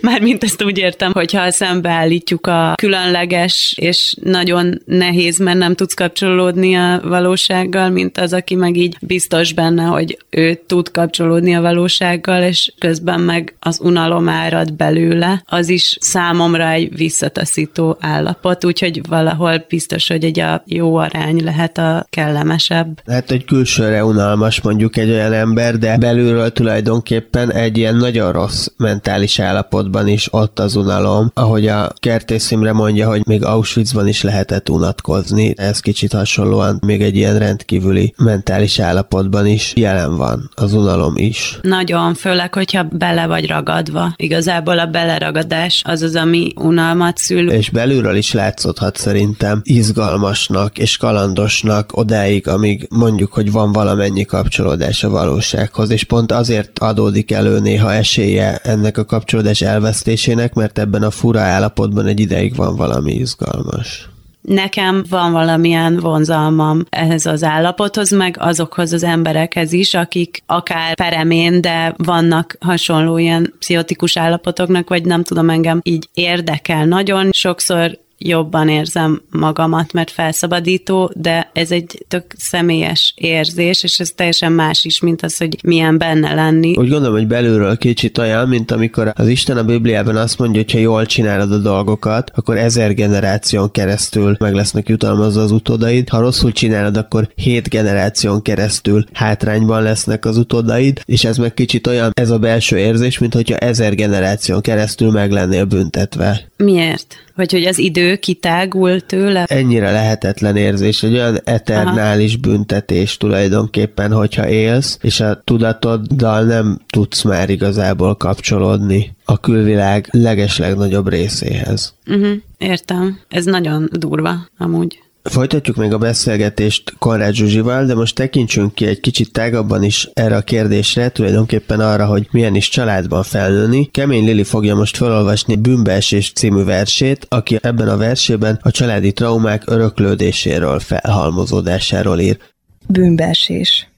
Mármint ezt úgy értem, hogyha szembeállítjuk a különleges és nagyon nehéz, mert nem tudsz kapcsolódni a valósággal, mint az, aki meg így biztos benne, hogy ő tud kapcsolódni a valósággal, és közben meg az unalom árad belőle, az is számomra egy visszataszító állapot, úgyhogy valahol biztos, hogy egy a jó arány lehet a kellemesebb. Lehet, hogy külsőre unalmas mondjuk egy olyan ember, de belülről tulajdonképpen egy ilyen nagyon rossz mentális állapotban is ott az unalom, ahogy a Kertész Imre mondja, hogy még Auschwitzban is lehetett unatkozni. Ez kicsit hasonlóan még egy ilyen rendkívüli mentális állapotban is jelen van az unalom is. Nagyon, főleg, hogyha bele vagy ragadva. Igazából a beleragadás az az, ami unalmat szül. És belülről is látszódhat szerintem izgalmasnak és kalandosnak odáig, amíg mondjuk, hogy van valamennyi kapcsolódás a valósághoz, és pont azért adódik elő néha esélye ennek a kapcsolódás elvesztésének, mert ebben a fura állapotban egy ideig van valami izgalmas. Nekem van valamilyen vonzalmam ehhez az állapothoz, meg azokhoz az emberekhez is, akik akár peremén, de vannak hasonló ilyen pszichotikus állapotoknak, vagy nem tudom, engem így érdekel nagyon. Sokszor jobban érzem magamat, mert felszabadító, de ez egy tök személyes érzés, és ez teljesen más is, mint az, hogy milyen benne lenni. Úgy gondolom, hogy belülről kicsit olyan, mint amikor az Isten a Bibliában azt mondja, hogy ha jól csinálod a dolgokat, akkor ezer generáción keresztül meg lesznek jutalmazva az utódaid. Ha rosszul csinálod, akkor hét generáción keresztül hátrányban lesznek az utódaid, és ez meg kicsit olyan, ez a belső érzés, mint hogyha ezer generáción keresztül meg lennél büntetve. Miért? Vagy hogy az idő kitágul tőle? Ennyire lehetetlen érzés, egy olyan eternális Aha. büntetés tulajdonképpen, hogyha élsz, és a tudatoddal nem tudsz már igazából kapcsolódni a külvilág legeslegnagyobb részéhez. Uh-huh, értem. Ez nagyon durva, amúgy. Folytatjuk még a beszélgetést Konrád Zsuzsival, de most tekintsünk ki egy kicsit tágabban is erre a kérdésre, tulajdonképpen arra, hogy milyen is családban felnőni. Kemény Lili fogja most felolvasni Bűnbeesés című versét, aki ebben a versében a családi traumák öröklődéséről, felhalmozódásáról ír. Bűnbeesés.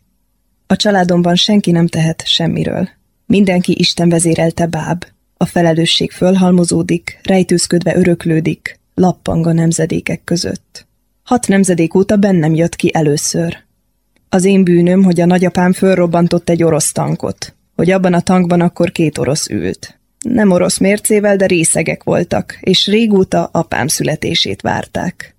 A családomban senki nem tehet semmiről. Mindenki Isten vezérelte báb. A felelősség fölhalmozódik, rejtőzködve öröklődik, lappang a nemzedékek között. Hat nemzedék óta bennem jött ki először. Az én bűnöm, hogy a nagyapám fölrobbantott egy orosz tankot, hogy abban a tankban akkor két orosz ült. Nem orosz mércével, de részegek voltak, és régóta apám születését várták.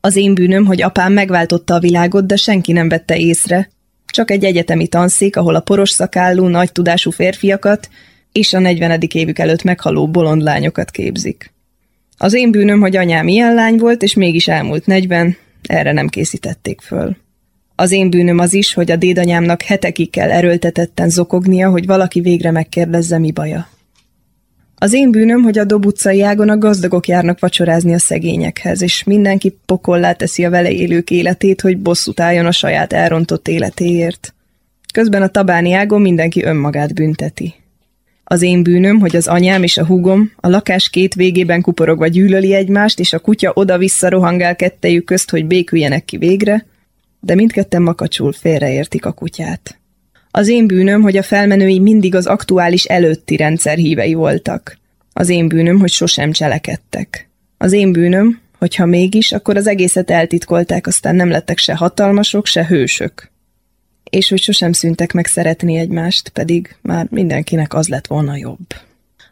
Az én bűnöm, hogy apám megváltotta a világot, de senki nem vette észre, csak egy egyetemi tanszék, ahol a poros szakállú, nagy tudású férfiakat és a 40. évük előtt meghaló bolond lányokat képzik. Az én bűnöm, hogy anyám ilyen lány volt, és mégis elmúlt negyven, erre nem készítették föl. Az én bűnöm az is, hogy a dédanyámnak hetekig kell erőltetetten zokognia, hogy valaki végre megkérdezze, mi baja. Az én bűnöm, hogy a Dob utcai ágon a gazdagok járnak vacsorázni a szegényekhez, és mindenki pokollá teszi a vele élők életét, hogy bosszút álljon a saját elrontott életéért. Közben a tabáni ágon mindenki önmagát bünteti. Az én bűnöm, hogy az anyám és a húgom a lakás két végében kuporogva gyűlöli egymást, és a kutya oda-vissza rohangál kettejük közt, hogy béküljenek ki végre, de mindketten makacsul félreértik a kutyát. Az én bűnöm, hogy a felmenői mindig az aktuális előtti rendszer hívei voltak. Az én bűnöm, hogy sosem cselekedtek. Az én bűnöm, hogy ha mégis, akkor az egészet eltitkolták, aztán nem lettek se hatalmasok, se hősök és hogy sosem szüntek meg szeretni egymást, pedig már mindenkinek az lett volna jobb.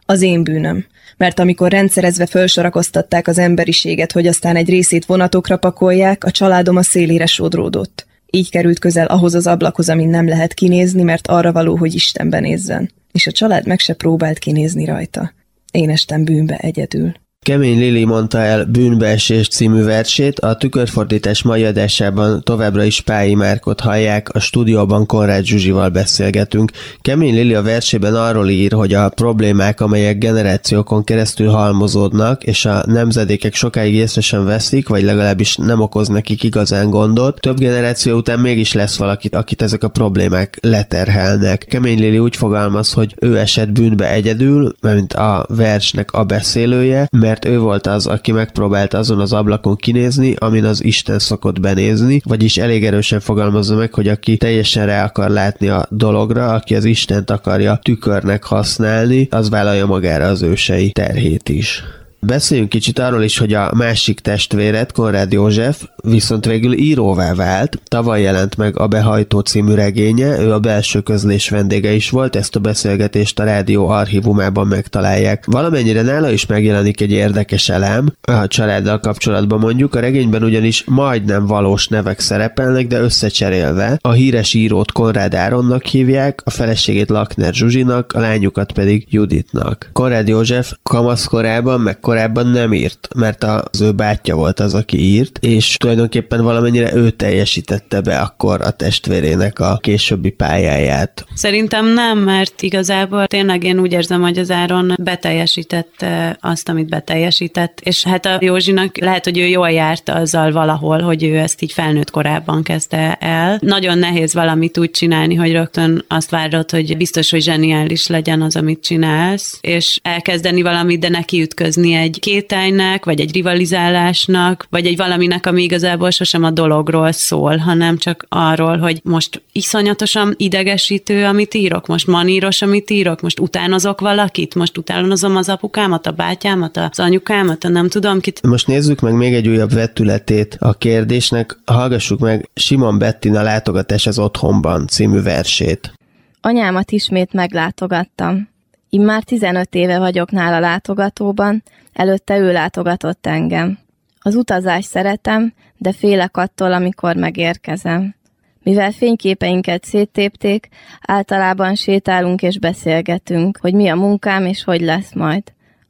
Az én bűnöm, mert amikor rendszerezve felsorakoztatták az emberiséget, hogy aztán egy részét vonatokra pakolják, a családom a szélére sodródott. Így került közel ahhoz az ablakhoz, amin nem lehet kinézni, mert arra való, hogy Istenben nézzen. És a család meg se próbált kinézni rajta. Én estem bűnbe egyedül. Kemény Lili mondta el Bűnbeesés című versét, a tükörfordítás mai adásában továbbra is Pályi Márkot hallják, a stúdióban Konrád Zsuzsival beszélgetünk. Kemény Lili a versében arról ír, hogy a problémák, amelyek generációkon keresztül halmozódnak, és a nemzedékek sokáig észre sem veszik, vagy legalábbis nem okoz nekik igazán gondot, több generáció után mégis lesz valaki, akit ezek a problémák leterhelnek. Kemény Lili úgy fogalmaz, hogy ő esett bűnbe egyedül, mint a versnek a beszélője, mert ő volt az, aki megpróbált azon az ablakon kinézni, amin az Isten szokott benézni, vagyis elég erősen fogalmazza meg, hogy aki teljesen rá akar látni a dologra, aki az Istent akarja tükörnek használni, az vállalja magára az ősei terhét is. Beszéljünk kicsit arról is, hogy a másik testvéret, Konrád József, viszont végül íróvá vált. Tavaly jelent meg a Behajtó című regénye, ő a belső közlés vendége is volt, ezt a beszélgetést a rádió archívumában megtalálják. Valamennyire nála is megjelenik egy érdekes elem, a családdal kapcsolatban mondjuk, a regényben ugyanis majdnem valós nevek szerepelnek, de összecserélve. A híres írót Konrád Áronnak hívják, a feleségét Lakner Zsuzsinak, a lányukat pedig Juditnak. Konrád József kamaszkorában meg korábban nem írt, mert az ő bátyja volt az, aki írt, és tulajdonképpen valamennyire ő teljesítette be akkor a testvérének a későbbi pályáját. Szerintem nem, mert igazából tényleg én úgy érzem, hogy az Áron beteljesítette azt, amit beteljesített, és hát a Józsinak lehet, hogy ő jól járt azzal valahol, hogy ő ezt így felnőtt korában kezdte el. Nagyon nehéz valamit úgy csinálni, hogy rögtön azt várod, hogy biztos, hogy zseniális legyen az, amit csinálsz, és elkezdeni valamit, de neki ütközni egy kétájnak, vagy egy rivalizálásnak, vagy egy valaminek, ami igazából sosem a dologról szól, hanem csak arról, hogy most iszonyatosan idegesítő, amit írok, most maníros, amit írok, most utánozok valakit, most utánozom az apukámat, a bátyámat, az anyukámat, a nem tudom kit. Most nézzük meg még egy újabb vetületét a kérdésnek, hallgassuk meg Simon Bettina látogatás az otthonban című versét. Anyámat ismét meglátogattam. Immár 15 éve vagyok nála látogatóban, előtte ő látogatott engem. Az utazást szeretem, de félek attól, amikor megérkezem. Mivel fényképeinket széttépték, általában sétálunk és beszélgetünk, hogy mi a munkám és hogy lesz majd.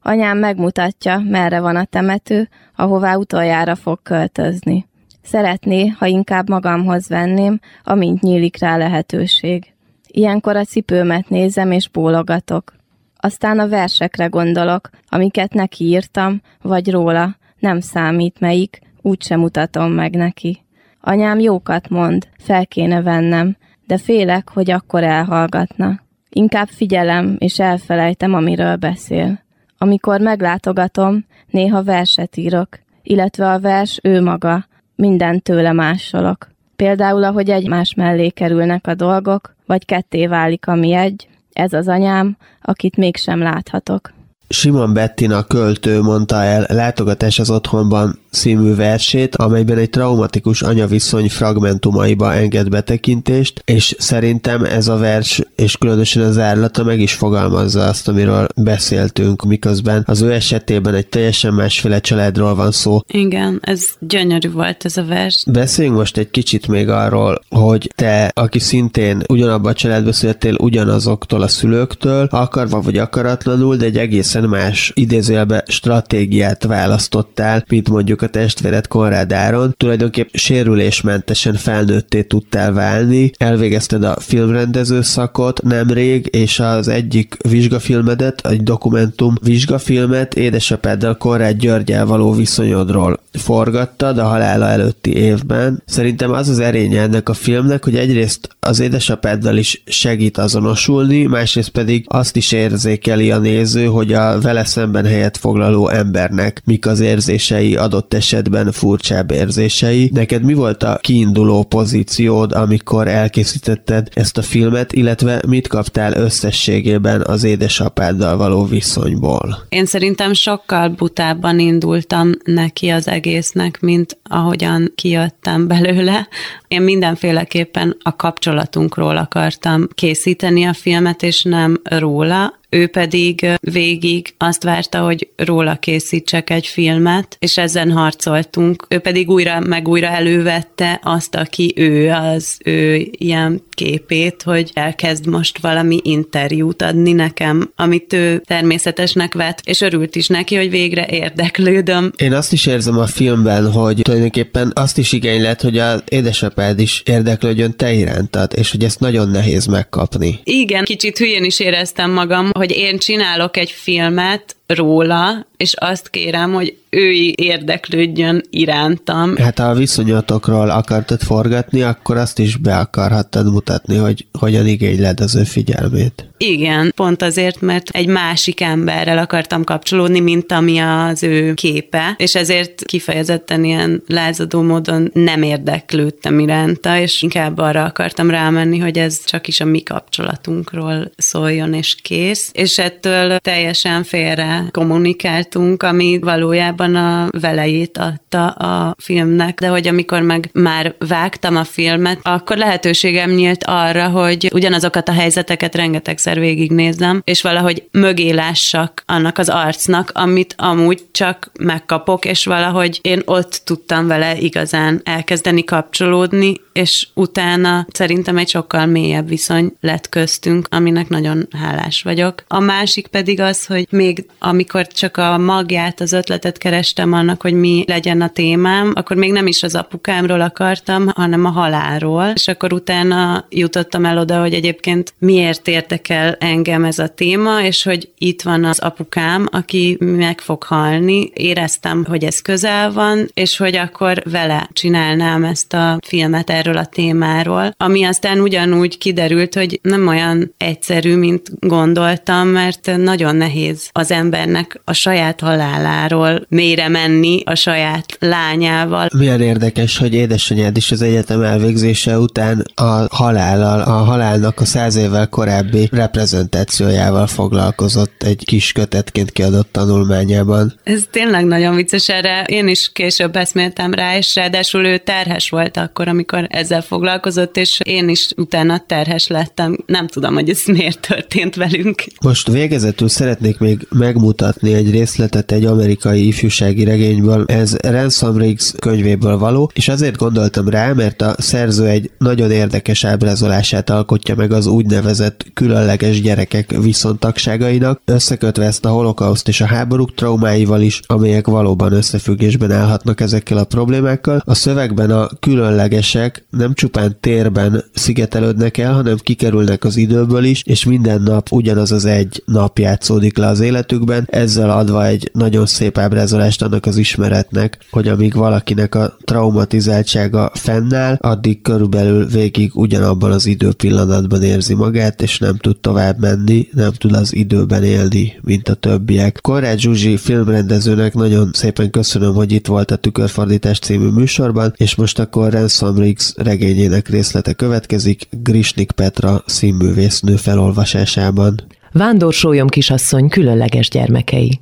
Anyám megmutatja, merre van a temető, ahová utoljára fog költözni. Szeretné, ha inkább magamhoz venném, amint nyílik rá lehetőség. Ilyenkor a cipőmet nézem és bólogatok. Aztán a versekre gondolok, amiket neki írtam, vagy róla, nem számít melyik, úgysem mutatom meg neki. Anyám jókat mond, fel kéne vennem, de félek, hogy akkor elhallgatna. Inkább figyelem, és elfelejtem, amiről beszél. Amikor meglátogatom, néha verset írok, illetve a vers ő maga, minden tőle másolok. Például, ahogy egymás mellé kerülnek a dolgok, vagy ketté válik, ami egy, ez az anyám, akit mégsem láthatok. Simon Bettina költő mondta el Látogatás az otthonban című versét, amelyben egy traumatikus anyaviszony fragmentumaiba enged betekintést, és szerintem ez a vers, és különösen az árlata meg is fogalmazza azt, amiről beszéltünk, miközben az ő esetében egy teljesen másféle családról van szó. Igen, ez gyönyörű volt ez a vers. Beszéljünk most egy kicsit még arról, hogy te, aki szintén ugyanabban a családban születtél, ugyanazoktól a szülőktől, akarva vagy akaratlanul, de egy egészen más idézőjelbe stratégiát választottál, mint mondjuk mondjuk a testvéred Konrád Áron, tulajdonképp sérülésmentesen felnőtté tudtál válni, elvégezted a filmrendező szakot nemrég, és az egyik vizsgafilmedet, egy dokumentum vizsgafilmet édesapáddal Konrád Györgyel való viszonyodról forgattad a halála előtti évben. Szerintem az az erénye ennek a filmnek, hogy egyrészt az édesapáddal is segít azonosulni, másrészt pedig azt is érzékeli a néző, hogy a vele szemben helyet foglaló embernek mik az érzései adott adott esetben furcsább érzései. Neked mi volt a kiinduló pozíciód, amikor elkészítetted ezt a filmet, illetve mit kaptál összességében az édesapáddal való viszonyból? Én szerintem sokkal butábban indultam neki az egésznek, mint ahogyan kijöttem belőle. Én mindenféleképpen a kapcsolatunkról akartam készíteni a filmet, és nem róla ő pedig végig azt várta, hogy róla készítsek egy filmet, és ezen harcoltunk. Ő pedig újra meg újra elővette azt, aki ő, az ő ilyen képét, hogy elkezd most valami interjút adni nekem, amit ő természetesnek vett, és örült is neki, hogy végre érdeklődöm. Én azt is érzem a filmben, hogy tulajdonképpen azt is igény lett, hogy az édesapád is érdeklődjön te irántad, és hogy ezt nagyon nehéz megkapni. Igen, kicsit hülyén is éreztem magam, hogy én csinálok egy filmet, róla, és azt kérem, hogy ő érdeklődjön irántam. Hát ha a viszonyatokról akartad forgatni, akkor azt is be akarhattad mutatni, hogy hogyan igényled az ő figyelmét. Igen, pont azért, mert egy másik emberrel akartam kapcsolódni, mint ami az ő képe, és ezért kifejezetten ilyen lázadó módon nem érdeklődtem iránta, és inkább arra akartam rámenni, hogy ez csak is a mi kapcsolatunkról szóljon, és kész. És ettől teljesen félre kommunikáltunk, ami valójában a velejét adta a filmnek, de hogy amikor meg már vágtam a filmet, akkor lehetőségem nyílt arra, hogy ugyanazokat a helyzeteket rengetegszer végignézzem, és valahogy mögé lássak annak az arcnak, amit amúgy csak megkapok, és valahogy én ott tudtam vele igazán elkezdeni kapcsolódni, és utána szerintem egy sokkal mélyebb viszony lett köztünk, aminek nagyon hálás vagyok. A másik pedig az, hogy még amikor csak a magját, az ötletet kerestem annak, hogy mi legyen a témám, akkor még nem is az apukámról akartam, hanem a halálról, és akkor utána jutottam el oda, hogy egyébként miért érdekel engem ez a téma, és hogy itt van az apukám, aki meg fog halni. Éreztem, hogy ez közel van, és hogy akkor vele csinálnám ezt a filmet erről a témáról, ami aztán ugyanúgy kiderült, hogy nem olyan egyszerű, mint gondoltam, mert nagyon nehéz az embernek a saját haláláról mélyre menni a saját lányával. Milyen érdekes, hogy édesanyád is az egyetem elvégzése után a halállal, a halálnak a száz évvel korábbi reprezentációjával foglalkozott egy kis kötetként kiadott tanulmányában. Ez tényleg nagyon vicces, erre én is később eszméltem rá, és ráadásul ő terhes volt akkor, amikor ezzel foglalkozott, és én is utána terhes lettem. Nem tudom, hogy ez miért történt velünk. Most végezetül szeretnék még megmutatni egy részletet egy amerikai ifjúsági regényből. Ez Ransom Riggs könyvéből való, és azért gondoltam rá, mert a szerző egy nagyon érdekes ábrázolását alkotja meg az úgynevezett különleges gyerekek viszontagságainak, összekötve ezt a holokauszt és a háborúk traumáival is, amelyek valóban összefüggésben állhatnak ezekkel a problémákkal. A szövegben a különlegesek nem csupán térben szigetelődnek el, hanem kikerülnek az időből is, és minden nap ugyanaz az egy nap játszódik le az életükben, ezzel adva egy nagyon szép ábrázolást annak az ismeretnek, hogy amíg valakinek a traumatizáltsága fennáll, addig körülbelül végig ugyanabban az időpillanatban érzi magát, és nem tud tovább menni, nem tud az időben élni, mint a többiek. Konrád Zsuzsi filmrendezőnek nagyon szépen köszönöm, hogy itt volt a Tükörfordítás című műsorban, és most akkor Ransom Riggs regényének részlete következik Grisnik Petra színművésznő felolvasásában. Vándor kisasszony különleges gyermekei.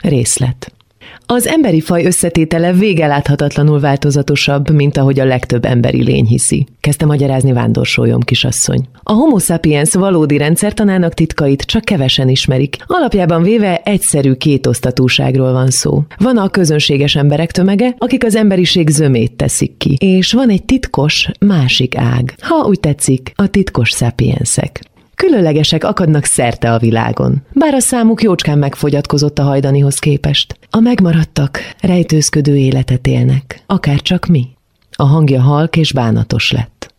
Részlet. Az emberi faj összetétele végeláthatatlanul változatosabb, mint ahogy a legtöbb emberi lény hiszi. Kezdte magyarázni vándorsólyom kisasszony. A homo sapiens valódi rendszertanának titkait csak kevesen ismerik. Alapjában véve egyszerű kétosztatúságról van szó. Van a közönséges emberek tömege, akik az emberiség zömét teszik ki, és van egy titkos, másik ág. Ha úgy tetszik, a titkos sapiensek. Különlegesek akadnak szerte a világon, bár a számuk jócskán megfogyatkozott a hajdanihoz képest. A megmaradtak rejtőzködő életet élnek, akár csak mi. A hangja halk és bánatos lett.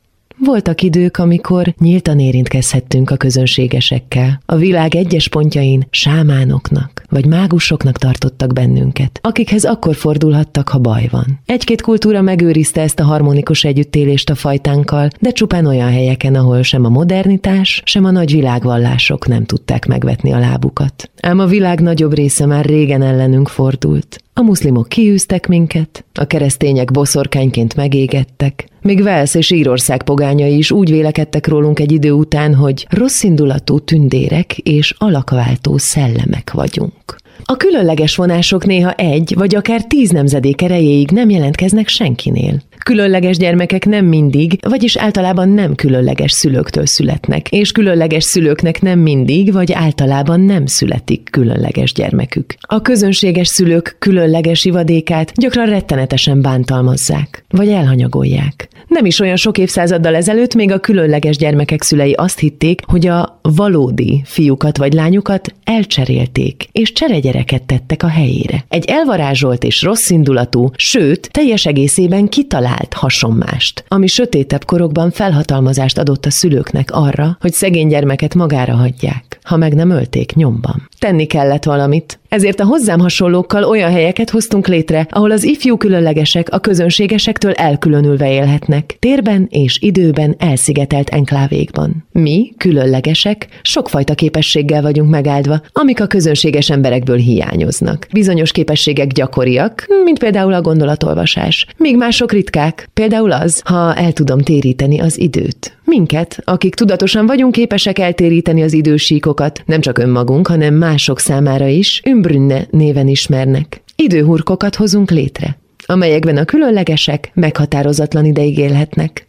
Voltak idők, amikor nyíltan érintkezhettünk a közönségesekkel. A világ egyes pontjain sámánoknak vagy mágusoknak tartottak bennünket, akikhez akkor fordulhattak, ha baj van. Egy-két kultúra megőrizte ezt a harmonikus együttélést a fajtánkkal, de csupán olyan helyeken, ahol sem a modernitás, sem a nagy világvallások nem tudták megvetni a lábukat. Ám a világ nagyobb része már régen ellenünk fordult. A muszlimok kiűztek minket, a keresztények boszorkányként megégettek, még Velsz és Írország pogányai is úgy vélekedtek rólunk egy idő után, hogy rosszindulatú tündérek és alakváltó szellemek vagyunk. A különleges vonások néha egy vagy akár tíz nemzedék erejéig nem jelentkeznek senkinél. Különleges gyermekek nem mindig, vagyis általában nem különleges szülőktől születnek, és különleges szülőknek nem mindig, vagy általában nem születik különleges gyermekük. A közönséges szülők különleges ivadékát gyakran rettenetesen bántalmazzák, vagy elhanyagolják. Nem is olyan sok évszázaddal ezelőtt még a különleges gyermekek szülei azt hitték, hogy a valódi fiúkat vagy lányukat elcserélték, és cseregyereket tettek a helyére. Egy elvarázsolt és rossz indulatú, sőt, teljes egészében kitalált hasonmást, ami sötétebb korokban felhatalmazást adott a szülőknek arra, hogy szegény gyermeket magára hagyják, ha meg nem ölték nyomban. Tenni kellett valamit, ezért a hozzám hasonlókkal olyan helyeket hoztunk létre, ahol az ifjú különlegesek a közönségesektől elkülönülve élhetnek, térben és időben elszigetelt enklávékban. Mi, különlegesek, sokfajta képességgel vagyunk megáldva, amik a közönséges emberekből hiányoznak. Bizonyos képességek gyakoriak, mint például a gondolatolvasás, míg mások ritkák, például az, ha el tudom téríteni az időt. Minket, akik tudatosan vagyunk képesek eltéríteni az idősíkokat, nem csak önmagunk, hanem mások számára is, Ümbrünne néven ismernek. Időhurkokat hozunk létre, amelyekben a különlegesek meghatározatlan ideig élhetnek.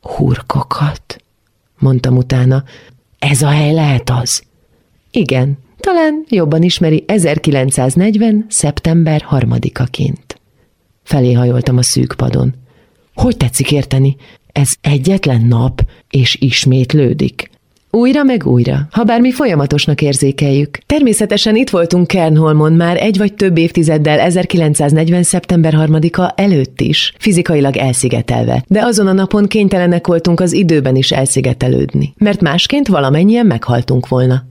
Hurkokat, mondtam utána. Ez a hely lehet az? Igen, talán jobban ismeri 1940. szeptember harmadikaként. Felé hajoltam a szűk padon. Hogy tetszik érteni? Ez egyetlen nap, és ismétlődik. Újra meg újra, ha bár mi folyamatosnak érzékeljük. Természetesen itt voltunk Kernholmon már egy vagy több évtizeddel 1940. szeptember 3-a előtt is, fizikailag elszigetelve, de azon a napon kénytelenek voltunk az időben is elszigetelődni, mert másként valamennyien meghaltunk volna.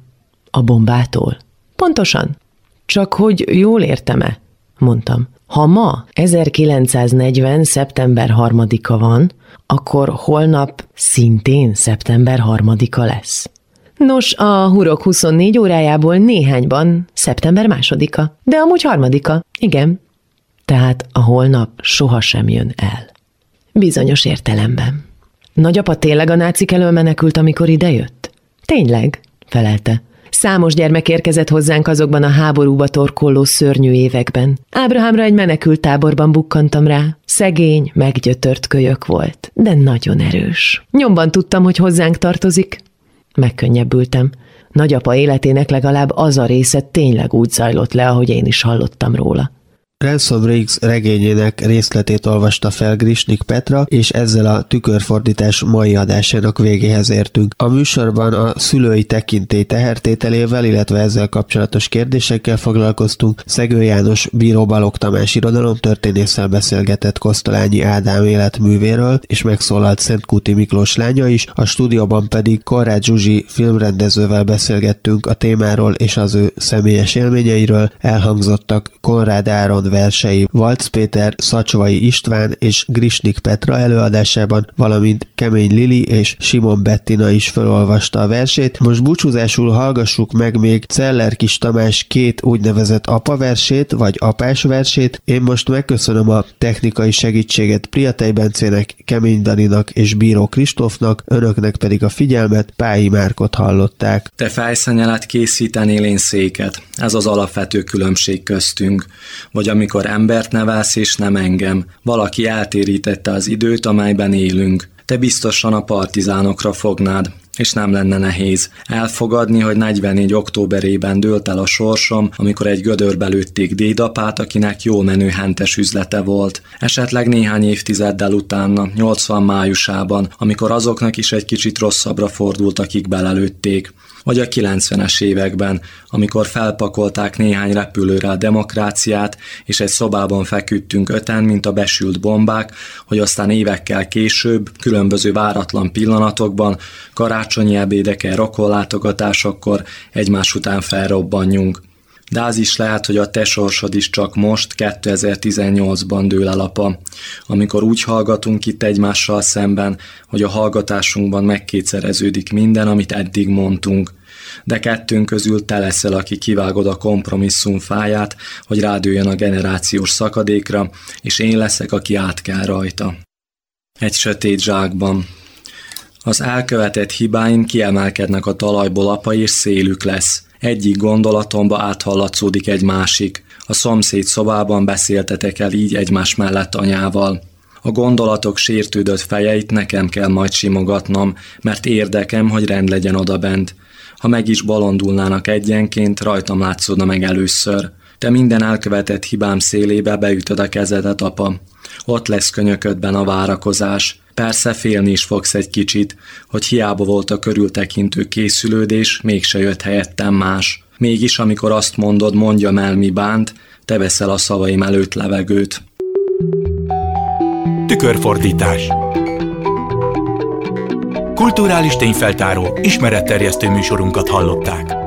A bombától. Pontosan. Csak hogy jól értem-e? mondtam. Ha ma 1940. szeptember 3-a van, akkor holnap szintén szeptember 3-a lesz. Nos, a hurok 24 órájából néhányban szeptember másodika, de amúgy harmadika, igen. Tehát a holnap sohasem jön el. Bizonyos értelemben. Nagyapa tényleg a nácik elől menekült, amikor idejött? Tényleg, felelte. Számos gyermek érkezett hozzánk azokban a háborúba torkolló szörnyű években. Ábrahámra egy menekült táborban bukkantam rá. Szegény, meggyötört kölyök volt, de nagyon erős. Nyomban tudtam, hogy hozzánk tartozik. Megkönnyebbültem. Nagyapa életének legalább az a része tényleg úgy zajlott le, ahogy én is hallottam róla. Ransom Riggs regényének részletét olvasta fel Grisnik Petra, és ezzel a tükörfordítás mai adásának végéhez értünk. A műsorban a szülői tekintély tehertételével, illetve ezzel kapcsolatos kérdésekkel foglalkoztunk. Szegő János Bíró Balog Tamás irodalomtörténésszel beszélgetett Kosztolányi Ádám életművéről, és megszólalt Szent Kuti Miklós lánya is, a stúdióban pedig Korrád Zsuzsi filmrendezővel beszélgettünk a témáról és az ő személyes élményeiről, elhangzottak Konrád Áron versei Valc Péter, Szacsvai István és Grisnik Petra előadásában, valamint Kemény Lili és Simon Bettina is felolvasta a versét. Most búcsúzásul hallgassuk meg még Celler Kis Tamás két úgynevezett apaversét, vagy apás versét. Én most megköszönöm a technikai segítséget Priatej Bencének, Kemény Daninak és Bíró Kristófnak, önöknek pedig a figyelmet, Pályi Márkot hallották. Te fejszenyelet készítenél én széket. Ez az alapvető különbség köztünk. Vagy ami amikor embert nevelsz és nem engem. Valaki eltérítette az időt, amelyben élünk. Te biztosan a partizánokra fognád, és nem lenne nehéz. Elfogadni, hogy 44. októberében dőlt el a sorsom, amikor egy gödörbe lőtték dédapát, akinek jó menő hentes üzlete volt. Esetleg néhány évtizeddel utána, 80 májusában, amikor azoknak is egy kicsit rosszabbra fordult, akik belelőtték vagy a 90-es években, amikor felpakolták néhány repülőre a demokráciát, és egy szobában feküdtünk öten, mint a besült bombák, hogy aztán évekkel később, különböző váratlan pillanatokban, karácsonyi ebédeken, rokonlátogatásokkor egymás után felrobbanjunk. De az is lehet, hogy a te sorsod is csak most, 2018-ban dől el apa, amikor úgy hallgatunk itt egymással szemben, hogy a hallgatásunkban megkétszereződik minden, amit eddig mondtunk. De kettőnk közül te leszel, aki kivágod a kompromisszum fáját, hogy rádőjön a generációs szakadékra, és én leszek, aki át kell rajta. Egy sötét zsákban. Az elkövetett hibáim kiemelkednek a talajból apa, és szélük lesz. Egyik gondolatomba áthallatszódik egy másik. A szomszéd szobában beszéltetek el így egymás mellett anyával. A gondolatok sértődött fejeit nekem kell majd simogatnom, mert érdekem, hogy rend legyen odabent. Ha meg is balondulnának egyenként, rajtam látszódna meg először. Te minden elkövetett hibám szélébe beütöd a kezedet, apa. Ott lesz könyöködben a várakozás. Persze félni is fogsz egy kicsit, hogy hiába volt a körültekintő készülődés, mégse jött helyettem más. Mégis, amikor azt mondod, mondjam el, mi bánt, te veszel a szavaim előtt levegőt. Tükörfordítás Kulturális tényfeltáró, ismeretterjesztő műsorunkat hallották.